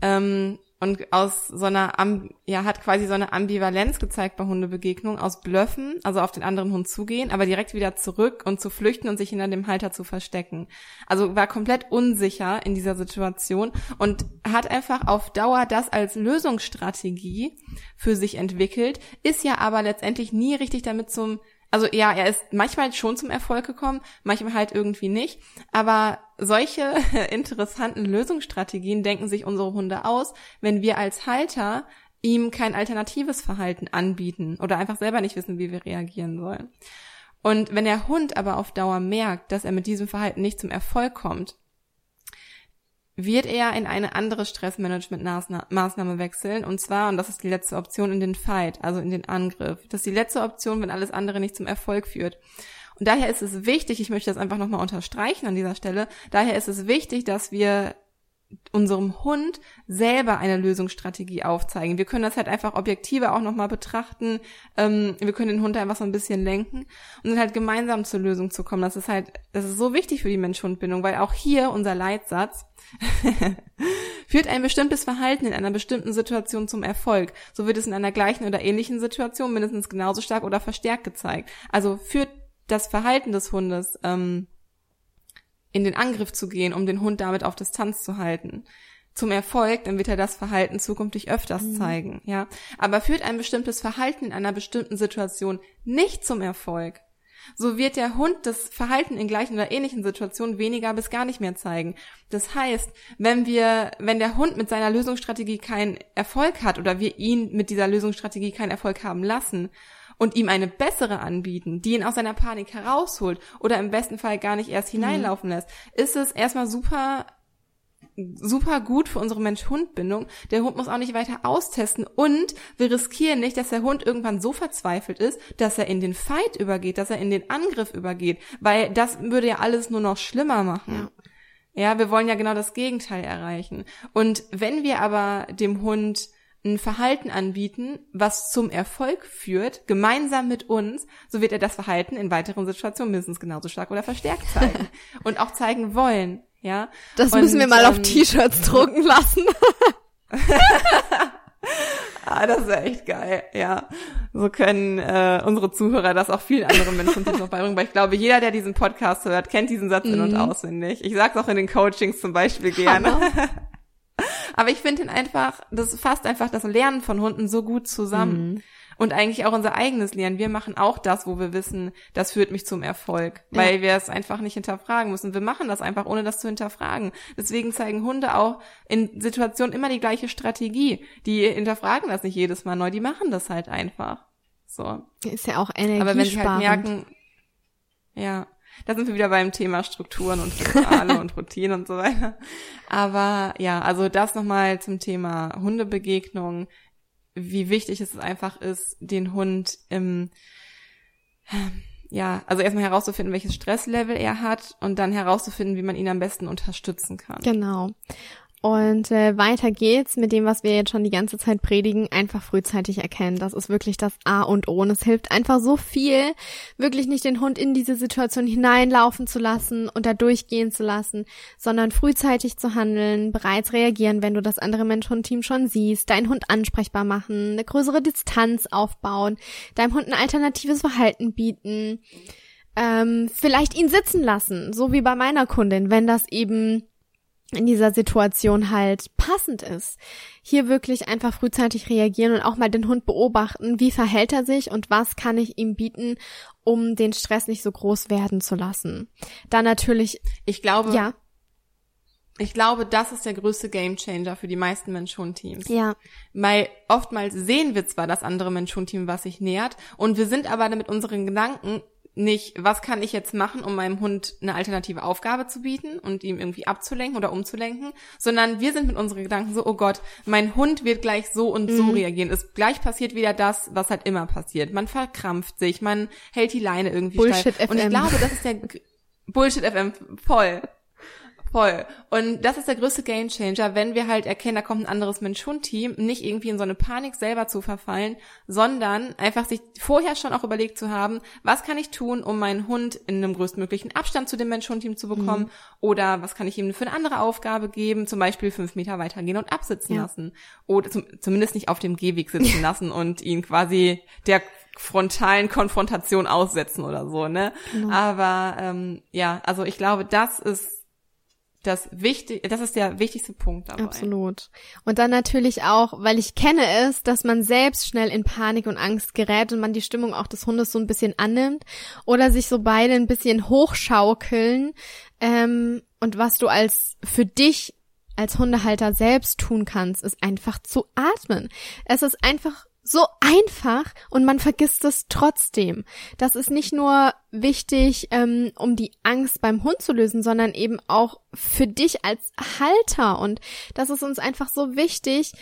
Ähm, und aus so einer, Am ja, hat quasi so eine Ambivalenz gezeigt bei Hundebegegnungen, aus Blöffen, also auf den anderen Hund zugehen, aber direkt wieder zurück und zu flüchten und sich hinter dem Halter zu verstecken. Also war komplett unsicher in dieser Situation und hat einfach auf Dauer das als Lösungsstrategie für sich entwickelt, ist ja aber letztendlich nie richtig damit zum also ja, er ist manchmal schon zum Erfolg gekommen, manchmal halt irgendwie nicht. Aber solche interessanten Lösungsstrategien denken sich unsere Hunde aus, wenn wir als Halter ihm kein alternatives Verhalten anbieten oder einfach selber nicht wissen, wie wir reagieren sollen. Und wenn der Hund aber auf Dauer merkt, dass er mit diesem Verhalten nicht zum Erfolg kommt, wird er in eine andere Stressmanagement-Maßnahme wechseln. Und zwar, und das ist die letzte Option, in den Fight, also in den Angriff. Das ist die letzte Option, wenn alles andere nicht zum Erfolg führt. Und daher ist es wichtig, ich möchte das einfach nochmal unterstreichen an dieser Stelle, daher ist es wichtig, dass wir unserem Hund selber eine Lösungsstrategie aufzeigen. Wir können das halt einfach objektiver auch nochmal betrachten. Ähm, wir können den Hund einfach so ein bisschen lenken und dann halt gemeinsam zur Lösung zu kommen. Das ist halt, das ist so wichtig für die Mensch-Hund-Bindung, weil auch hier unser Leitsatz führt ein bestimmtes Verhalten in einer bestimmten Situation zum Erfolg. So wird es in einer gleichen oder ähnlichen Situation mindestens genauso stark oder verstärkt gezeigt. Also führt das Verhalten des Hundes ähm, in den Angriff zu gehen, um den Hund damit auf Distanz zu halten, zum Erfolg, dann wird er das Verhalten zukünftig öfters mhm. zeigen, ja. Aber führt ein bestimmtes Verhalten in einer bestimmten Situation nicht zum Erfolg, so wird der Hund das Verhalten in gleichen oder ähnlichen Situationen weniger bis gar nicht mehr zeigen. Das heißt, wenn wir, wenn der Hund mit seiner Lösungsstrategie keinen Erfolg hat oder wir ihn mit dieser Lösungsstrategie keinen Erfolg haben lassen und ihm eine bessere anbieten, die ihn aus seiner Panik herausholt oder im besten Fall gar nicht erst mhm. hineinlaufen lässt, ist es erstmal super super gut für unsere Mensch-Hund-Bindung. Der Hund muss auch nicht weiter austesten und wir riskieren nicht, dass der Hund irgendwann so verzweifelt ist, dass er in den Fight übergeht, dass er in den Angriff übergeht, weil das würde ja alles nur noch schlimmer machen. Ja, ja wir wollen ja genau das Gegenteil erreichen. Und wenn wir aber dem Hund ein Verhalten anbieten, was zum Erfolg führt, gemeinsam mit uns, so wird er das Verhalten in weiteren Situationen mindestens genauso stark oder verstärkt zeigen und auch zeigen wollen. Ja. Das und, müssen wir mal ähm, auf T-Shirts drucken lassen. ah, das ist echt geil, ja. So können äh, unsere Zuhörer das auch vielen anderen Menschen noch beibringen, weil ich glaube, jeder, der diesen Podcast hört, kennt diesen Satz in- und mhm. auswendig. Ich sag's auch in den Coachings zum Beispiel gerne. Aber ich finde ihn einfach, das fasst einfach das Lernen von Hunden so gut zusammen. Mhm und eigentlich auch unser eigenes Lernen. Wir machen auch das, wo wir wissen, das führt mich zum Erfolg, ja. weil wir es einfach nicht hinterfragen müssen. Wir machen das einfach, ohne das zu hinterfragen. Deswegen zeigen Hunde auch in Situationen immer die gleiche Strategie. Die hinterfragen das nicht jedes Mal neu, die machen das halt einfach. So. Ist ja auch energiesparend. Aber wenn sie halt merken, ja, da sind wir wieder beim Thema Strukturen und Rituale und Routinen und so weiter. Aber ja, also das nochmal zum Thema Hundebegegnung wie wichtig es einfach ist, den Hund im, ja, also erstmal herauszufinden, welches Stresslevel er hat und dann herauszufinden, wie man ihn am besten unterstützen kann. Genau. Und äh, weiter geht's mit dem, was wir jetzt schon die ganze Zeit predigen, einfach frühzeitig erkennen. Das ist wirklich das A und O. Und es hilft einfach so viel, wirklich nicht den Hund in diese Situation hineinlaufen zu lassen und da durchgehen zu lassen, sondern frühzeitig zu handeln, bereits reagieren, wenn du das andere Mensch-Hund-Team schon siehst, deinen Hund ansprechbar machen, eine größere Distanz aufbauen, deinem Hund ein alternatives Verhalten bieten, ähm, vielleicht ihn sitzen lassen, so wie bei meiner Kundin, wenn das eben in dieser Situation halt passend ist. Hier wirklich einfach frühzeitig reagieren und auch mal den Hund beobachten, wie verhält er sich und was kann ich ihm bieten, um den Stress nicht so groß werden zu lassen. Dann natürlich. Ich glaube. Ja. Ich glaube, das ist der größte Gamechanger für die meisten Mensch-Hund-Teams. Ja. Weil oftmals sehen wir zwar das andere Mensch-Hund-Team, was sich nähert, und wir sind aber mit unseren Gedanken nicht, was kann ich jetzt machen, um meinem Hund eine alternative Aufgabe zu bieten und ihm irgendwie abzulenken oder umzulenken, sondern wir sind mit unseren Gedanken so, oh Gott, mein Hund wird gleich so und so mhm. reagieren. Es gleich passiert wieder das, was halt immer passiert. Man verkrampft sich, man hält die Leine irgendwie Bullshit steif. FM. Und ich glaube, das ist der Bullshit FM voll. Voll. Und das ist der größte Gamechanger, wenn wir halt erkennen, da kommt ein anderes Mensch-Hund-Team, nicht irgendwie in so eine Panik selber zu verfallen, sondern einfach sich vorher schon auch überlegt zu haben, was kann ich tun, um meinen Hund in einem größtmöglichen Abstand zu dem Mensch-Hund-Team zu bekommen mhm. oder was kann ich ihm für eine andere Aufgabe geben, zum Beispiel fünf Meter weitergehen und absitzen ja. lassen oder zum, zumindest nicht auf dem Gehweg sitzen lassen und ihn quasi der frontalen Konfrontation aussetzen oder so, ne? Genau. Aber ähm, ja, also ich glaube, das ist das wichtig, das ist der wichtigste Punkt dabei. Absolut. Und dann natürlich auch, weil ich kenne es, dass man selbst schnell in Panik und Angst gerät und man die Stimmung auch des Hundes so ein bisschen annimmt oder sich so beide ein bisschen hochschaukeln. Ähm, und was du als für dich als Hundehalter selbst tun kannst, ist einfach zu atmen. Es ist einfach so einfach und man vergisst es trotzdem. Das ist nicht nur wichtig, ähm, um die Angst beim Hund zu lösen, sondern eben auch für dich als Halter. Und das ist uns einfach so wichtig,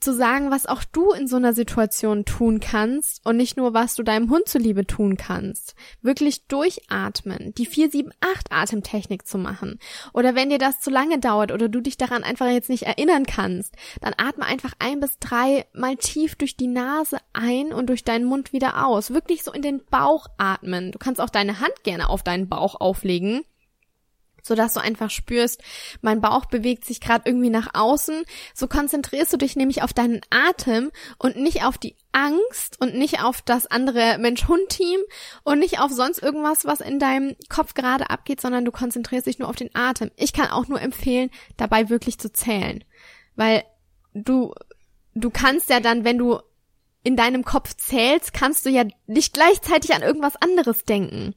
zu sagen, was auch du in so einer Situation tun kannst und nicht nur, was du deinem Hund zuliebe tun kannst. Wirklich durchatmen, die 4-7-8 Atemtechnik zu machen. Oder wenn dir das zu lange dauert oder du dich daran einfach jetzt nicht erinnern kannst, dann atme einfach ein bis drei mal tief durch die Nase ein und durch deinen Mund wieder aus. Wirklich so in den Bauch atmen. Du kannst auch deine Hand gerne auf deinen Bauch auflegen so dass du einfach spürst, mein Bauch bewegt sich gerade irgendwie nach außen. So konzentrierst du dich nämlich auf deinen Atem und nicht auf die Angst und nicht auf das andere Mensch-Hund-Team und nicht auf sonst irgendwas, was in deinem Kopf gerade abgeht, sondern du konzentrierst dich nur auf den Atem. Ich kann auch nur empfehlen, dabei wirklich zu zählen, weil du du kannst ja dann, wenn du in deinem Kopf zählst, kannst du ja nicht gleichzeitig an irgendwas anderes denken.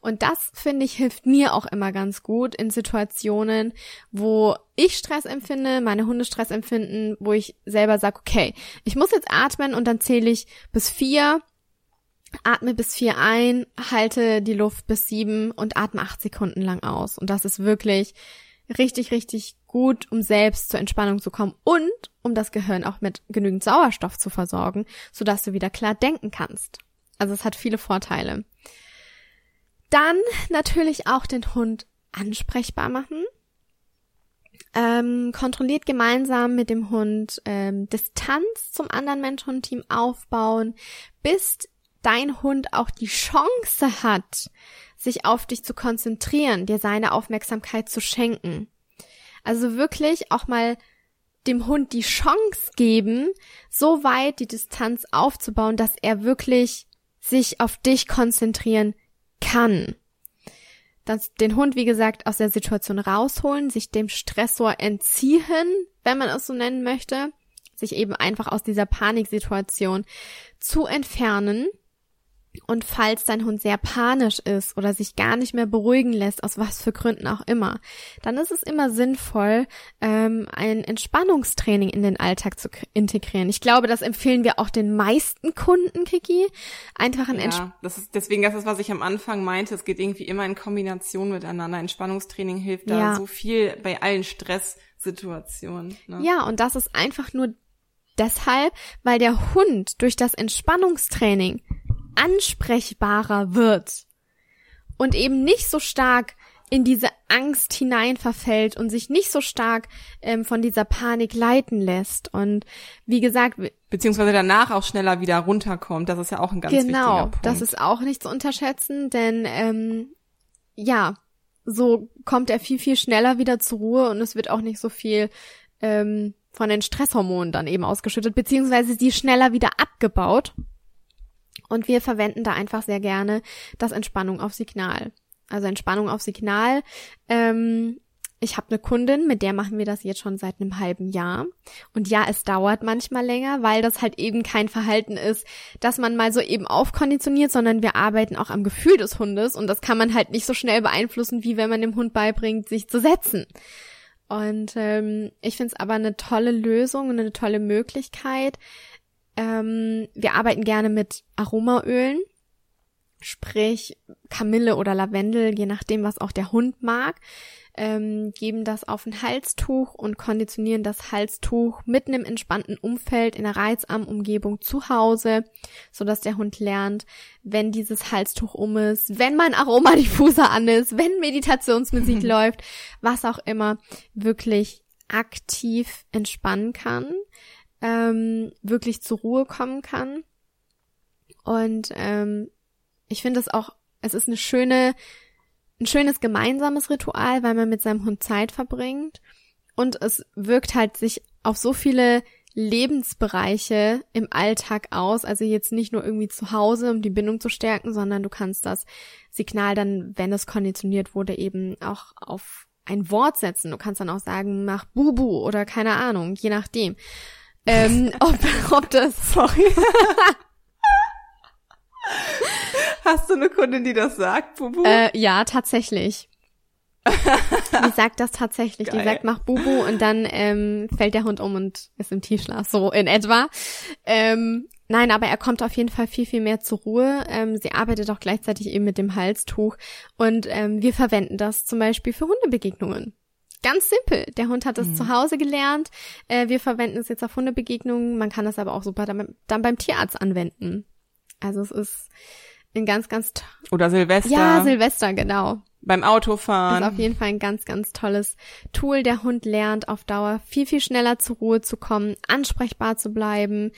Und das, finde ich, hilft mir auch immer ganz gut in Situationen, wo ich Stress empfinde, meine Hunde Stress empfinden, wo ich selber sage, okay, ich muss jetzt atmen und dann zähle ich bis vier, atme bis vier ein, halte die Luft bis sieben und atme acht Sekunden lang aus. Und das ist wirklich richtig, richtig gut, um selbst zur Entspannung zu kommen und um das Gehirn auch mit genügend Sauerstoff zu versorgen, sodass du wieder klar denken kannst. Also es hat viele Vorteile. Dann natürlich auch den Hund ansprechbar machen. Ähm, kontrolliert gemeinsam mit dem Hund ähm, Distanz zum anderen Mensch-Hund-Team aufbauen, bis dein Hund auch die Chance hat, sich auf dich zu konzentrieren, dir seine Aufmerksamkeit zu schenken. Also wirklich auch mal dem Hund die Chance geben, so weit die Distanz aufzubauen, dass er wirklich sich auf dich konzentrieren kann. Das, den Hund, wie gesagt, aus der Situation rausholen, sich dem Stressor entziehen, wenn man es so nennen möchte, sich eben einfach aus dieser Paniksituation zu entfernen und falls dein Hund sehr panisch ist oder sich gar nicht mehr beruhigen lässt, aus was für Gründen auch immer, dann ist es immer sinnvoll, ähm, ein Entspannungstraining in den Alltag zu integrieren. Ich glaube, das empfehlen wir auch den meisten Kunden, Kiki. Einfach ein ja, das ist deswegen das ist, was ich am Anfang meinte. Es geht irgendwie immer in Kombination miteinander. Entspannungstraining hilft da ja. so viel bei allen Stresssituationen. Ne? Ja, und das ist einfach nur deshalb, weil der Hund durch das Entspannungstraining ansprechbarer wird und eben nicht so stark in diese Angst hineinverfällt und sich nicht so stark ähm, von dieser Panik leiten lässt. Und wie gesagt, beziehungsweise danach auch schneller wieder runterkommt. Das ist ja auch ein ganz genau, wichtiger Punkt. Genau, das ist auch nicht zu unterschätzen, denn ähm, ja, so kommt er viel viel schneller wieder zur Ruhe und es wird auch nicht so viel ähm, von den Stresshormonen dann eben ausgeschüttet, beziehungsweise die schneller wieder abgebaut. Und wir verwenden da einfach sehr gerne das Entspannung auf Signal. Also Entspannung auf Signal. Ähm, ich habe eine Kundin, mit der machen wir das jetzt schon seit einem halben Jahr. Und ja, es dauert manchmal länger, weil das halt eben kein Verhalten ist, dass man mal so eben aufkonditioniert, sondern wir arbeiten auch am Gefühl des Hundes und das kann man halt nicht so schnell beeinflussen, wie wenn man dem Hund beibringt, sich zu setzen. Und ähm, ich finde es aber eine tolle Lösung und eine tolle Möglichkeit, ähm, wir arbeiten gerne mit Aromaölen, sprich Kamille oder Lavendel, je nachdem, was auch der Hund mag. Ähm, geben das auf ein Halstuch und konditionieren das Halstuch mitten im entspannten Umfeld in der reizarmen Umgebung zu Hause, so dass der Hund lernt, wenn dieses Halstuch um ist, wenn mein Aromadiffuser an ist, wenn Meditationsmusik läuft, was auch immer, wirklich aktiv entspannen kann ähm, wirklich zur Ruhe kommen kann. Und ähm, ich finde es auch, es ist eine schöne, ein schönes gemeinsames Ritual, weil man mit seinem Hund Zeit verbringt. Und es wirkt halt sich auf so viele Lebensbereiche im Alltag aus. Also jetzt nicht nur irgendwie zu Hause, um die Bindung zu stärken, sondern du kannst das Signal dann, wenn es konditioniert wurde, eben auch auf ein Wort setzen. Du kannst dann auch sagen, mach Bubu oder keine Ahnung, je nachdem ähm, ob, ob das, sorry. Hast du eine Kundin, die das sagt, Bubu? Äh, ja, tatsächlich. die sagt das tatsächlich. Geil. Die sagt, mach Bubu und dann ähm, fällt der Hund um und ist im Tiefschlaf, so in etwa. Ähm, nein, aber er kommt auf jeden Fall viel, viel mehr zur Ruhe. Ähm, sie arbeitet auch gleichzeitig eben mit dem Halstuch und ähm, wir verwenden das zum Beispiel für Hundebegegnungen. Ganz simpel. Der Hund hat es mhm. zu Hause gelernt. Äh, wir verwenden es jetzt auf Hundebegegnungen. Man kann das aber auch super dann, dann beim Tierarzt anwenden. Also es ist ein ganz, ganz oder Silvester. Ja, Silvester genau. Beim Autofahren. Ist auf jeden Fall ein ganz, ganz tolles Tool. Der Hund lernt auf Dauer viel, viel schneller zur Ruhe zu kommen, ansprechbar zu bleiben.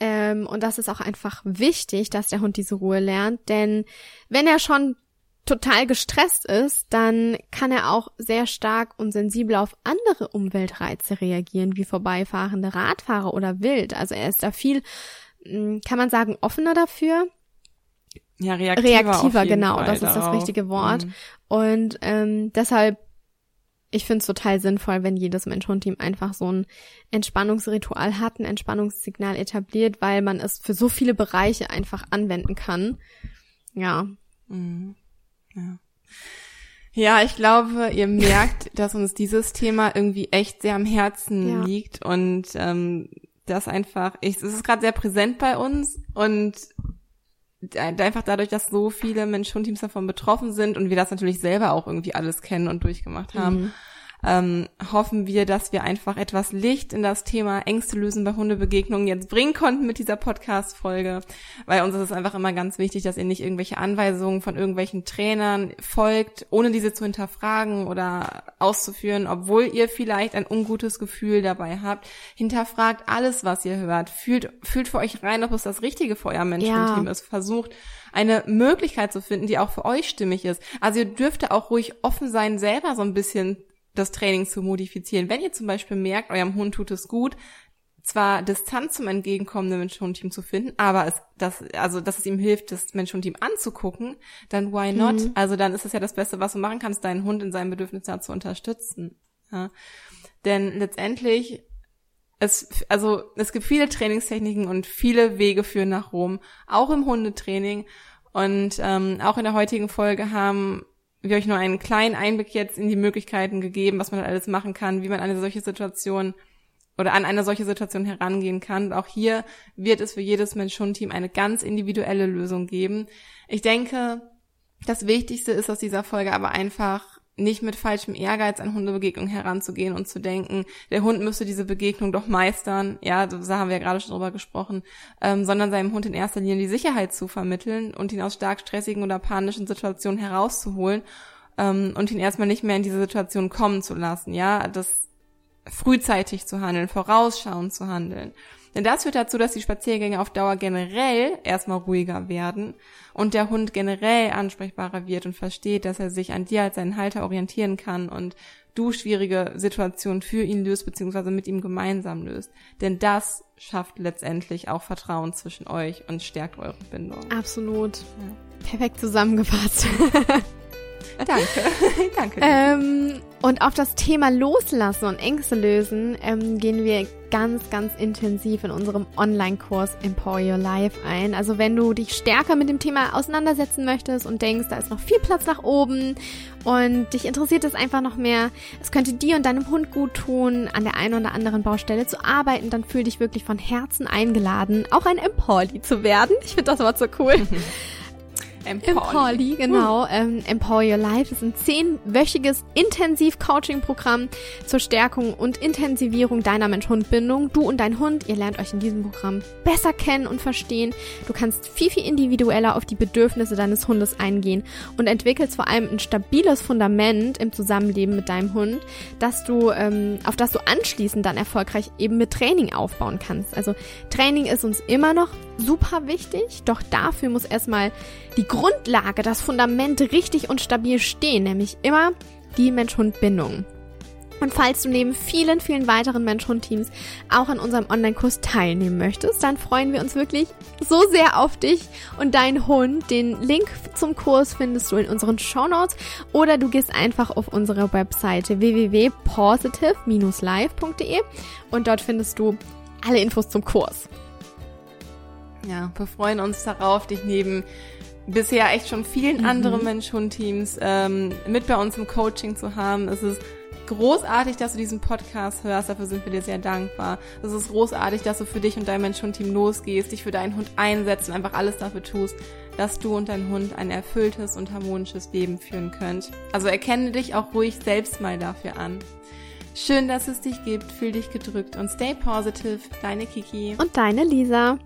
Ähm, und das ist auch einfach wichtig, dass der Hund diese Ruhe lernt, denn wenn er schon total gestresst ist, dann kann er auch sehr stark und sensibel auf andere Umweltreize reagieren, wie vorbeifahrende Radfahrer oder Wild. Also er ist da viel, hm, kann man sagen, offener dafür. Ja, reaktiver. Reaktiver, genau, Fall das ist das darauf. richtige Wort. Mhm. Und ähm, deshalb, ich finde es total sinnvoll, wenn jedes Mensch-Hund-Team einfach so ein Entspannungsritual hat, ein Entspannungssignal etabliert, weil man es für so viele Bereiche einfach anwenden kann. Ja, Mhm. Ja. Ja, ich glaube, ihr merkt, dass uns dieses Thema irgendwie echt sehr am Herzen Ja. liegt und ähm, das einfach, ich, es ist gerade sehr präsent bei uns und ein- einfach dadurch, dass so viele Mensch-Hund-Teams davon betroffen sind und wir das natürlich selber auch irgendwie alles kennen und durchgemacht haben, Mhm. Ähm, hoffen wir, dass wir einfach etwas Licht in das Thema Ängste lösen bei Hundebegegnungen jetzt bringen konnten mit dieser Podcast-Folge, weil uns ist es einfach immer ganz wichtig, dass ihr nicht irgendwelche Anweisungen von irgendwelchen Trainern folgt, ohne diese zu hinterfragen oder auszuführen, obwohl ihr vielleicht ein ungutes Gefühl dabei habt. Hinterfragt alles, was ihr hört. Fühlt, fühlt für euch rein, ob es das Richtige für euer Mensch-Team Ja. ist. Versucht, eine Möglichkeit zu finden, die auch für euch stimmig ist. Also ihr dürft da auch ruhig offen sein, selber so ein bisschen das Training zu modifizieren. Wenn ihr zum Beispiel merkt, eurem Hund tut es gut, zwar Distanz zum entgegenkommenden Mensch-Hund-Team zu finden, aber es, das, also, dass es ihm hilft, das Mensch-Hund-Team anzugucken, dann why not? Mhm. Also dann ist es ja das Beste, was du machen kannst, deinen Hund in seinen Bedürfnissen da zu unterstützen. Ja. Denn letztendlich, es, also, es gibt viele Trainingstechniken und viele Wege führen nach Rom, auch im Hundetraining. Und ähm, auch in der heutigen Folge haben wir euch nur einen kleinen Einblick jetzt in die Möglichkeiten gegeben, was man alles machen kann, wie man eine solche Situation oder an eine solche Situation herangehen kann. Und auch hier wird es für jedes Mensch-Hund-Team eine ganz individuelle Lösung geben. Ich denke, das Wichtigste ist aus dieser Folge aber einfach nicht mit falschem Ehrgeiz an Hundebegegnungen heranzugehen und zu denken, der Hund müsste diese Begegnung doch meistern, ja, da haben wir ja gerade schon drüber gesprochen, ähm, sondern seinem Hund in erster Linie die Sicherheit zu vermitteln und ihn aus stark stressigen oder panischen Situationen herauszuholen ähm, und ihn erstmal nicht mehr in diese Situation kommen zu lassen, ja, das frühzeitig zu handeln, vorausschauend zu handeln. Denn das führt dazu, dass die Spaziergänge auf Dauer generell erstmal ruhiger werden und der Hund generell ansprechbarer wird und versteht, dass er sich an dir als seinen Halter orientieren kann und du schwierige Situationen für ihn löst beziehungsweise mit ihm gemeinsam löst. Denn das schafft letztendlich auch Vertrauen zwischen euch und stärkt eure Bindung. absolut. Perfekt zusammengefasst. Danke. Danke. Ähm, und auf das Thema Loslassen und Ängste lösen ähm, gehen wir ganz, ganz intensiv in unserem Online-Kurs Empower Your Life ein. Also wenn du dich stärker mit dem Thema auseinandersetzen möchtest und denkst, da ist noch viel Platz nach oben und dich interessiert es einfach noch mehr, es könnte dir und deinem Hund gut tun, an der einen oder anderen Baustelle zu arbeiten, dann fühl dich wirklich von Herzen eingeladen, auch ein Empowerly zu werden. Ich finde das Wort so cool. Empowerly, genau. Ähm, Empower Your Life ist ein zehnwöchiges Intensiv-Coaching-Programm zur Stärkung und Intensivierung deiner Mensch-Hund-Bindung. Du und dein Hund, ihr lernt euch in diesem Programm besser kennen und verstehen. Du kannst viel, viel individueller auf die Bedürfnisse deines Hundes eingehen und entwickelst vor allem ein stabiles Fundament im Zusammenleben mit deinem Hund, dass du, ähm, auf das du anschließend dann erfolgreich eben mit Training aufbauen kannst. Also Training ist uns immer noch super wichtig, doch dafür muss erstmal die Grundlage, das Fundament richtig und stabil stehen, nämlich immer die Mensch-Hund-Bindung. Und falls du neben vielen, vielen weiteren Mensch-Hund-Teams auch an unserem Online-Kurs teilnehmen möchtest, dann freuen wir uns wirklich so sehr auf dich und deinen Hund. Den Link zum Kurs findest du in unseren Shownotes oder du gehst einfach auf unsere Webseite www.positive-live.de und dort findest du alle Infos zum Kurs. Ja, wir freuen uns darauf, dich neben bisher echt schon vielen Mhm. anderen Mensch-Hund-Teams ähm, mit bei uns im Coaching zu haben. Es ist großartig, dass du diesen Podcast hörst. Dafür sind wir dir sehr dankbar. Es ist großartig, dass du für dich und dein Mensch-Hund-Team losgehst, dich für deinen Hund einsetzt und einfach alles dafür tust, dass du und dein Hund ein erfülltes und harmonisches Leben führen könnt. Also erkenne dich auch ruhig selbst mal dafür an. Schön, dass es dich gibt. Fühl dich gedrückt und stay positive. Deine Kiki. Und deine Lisa.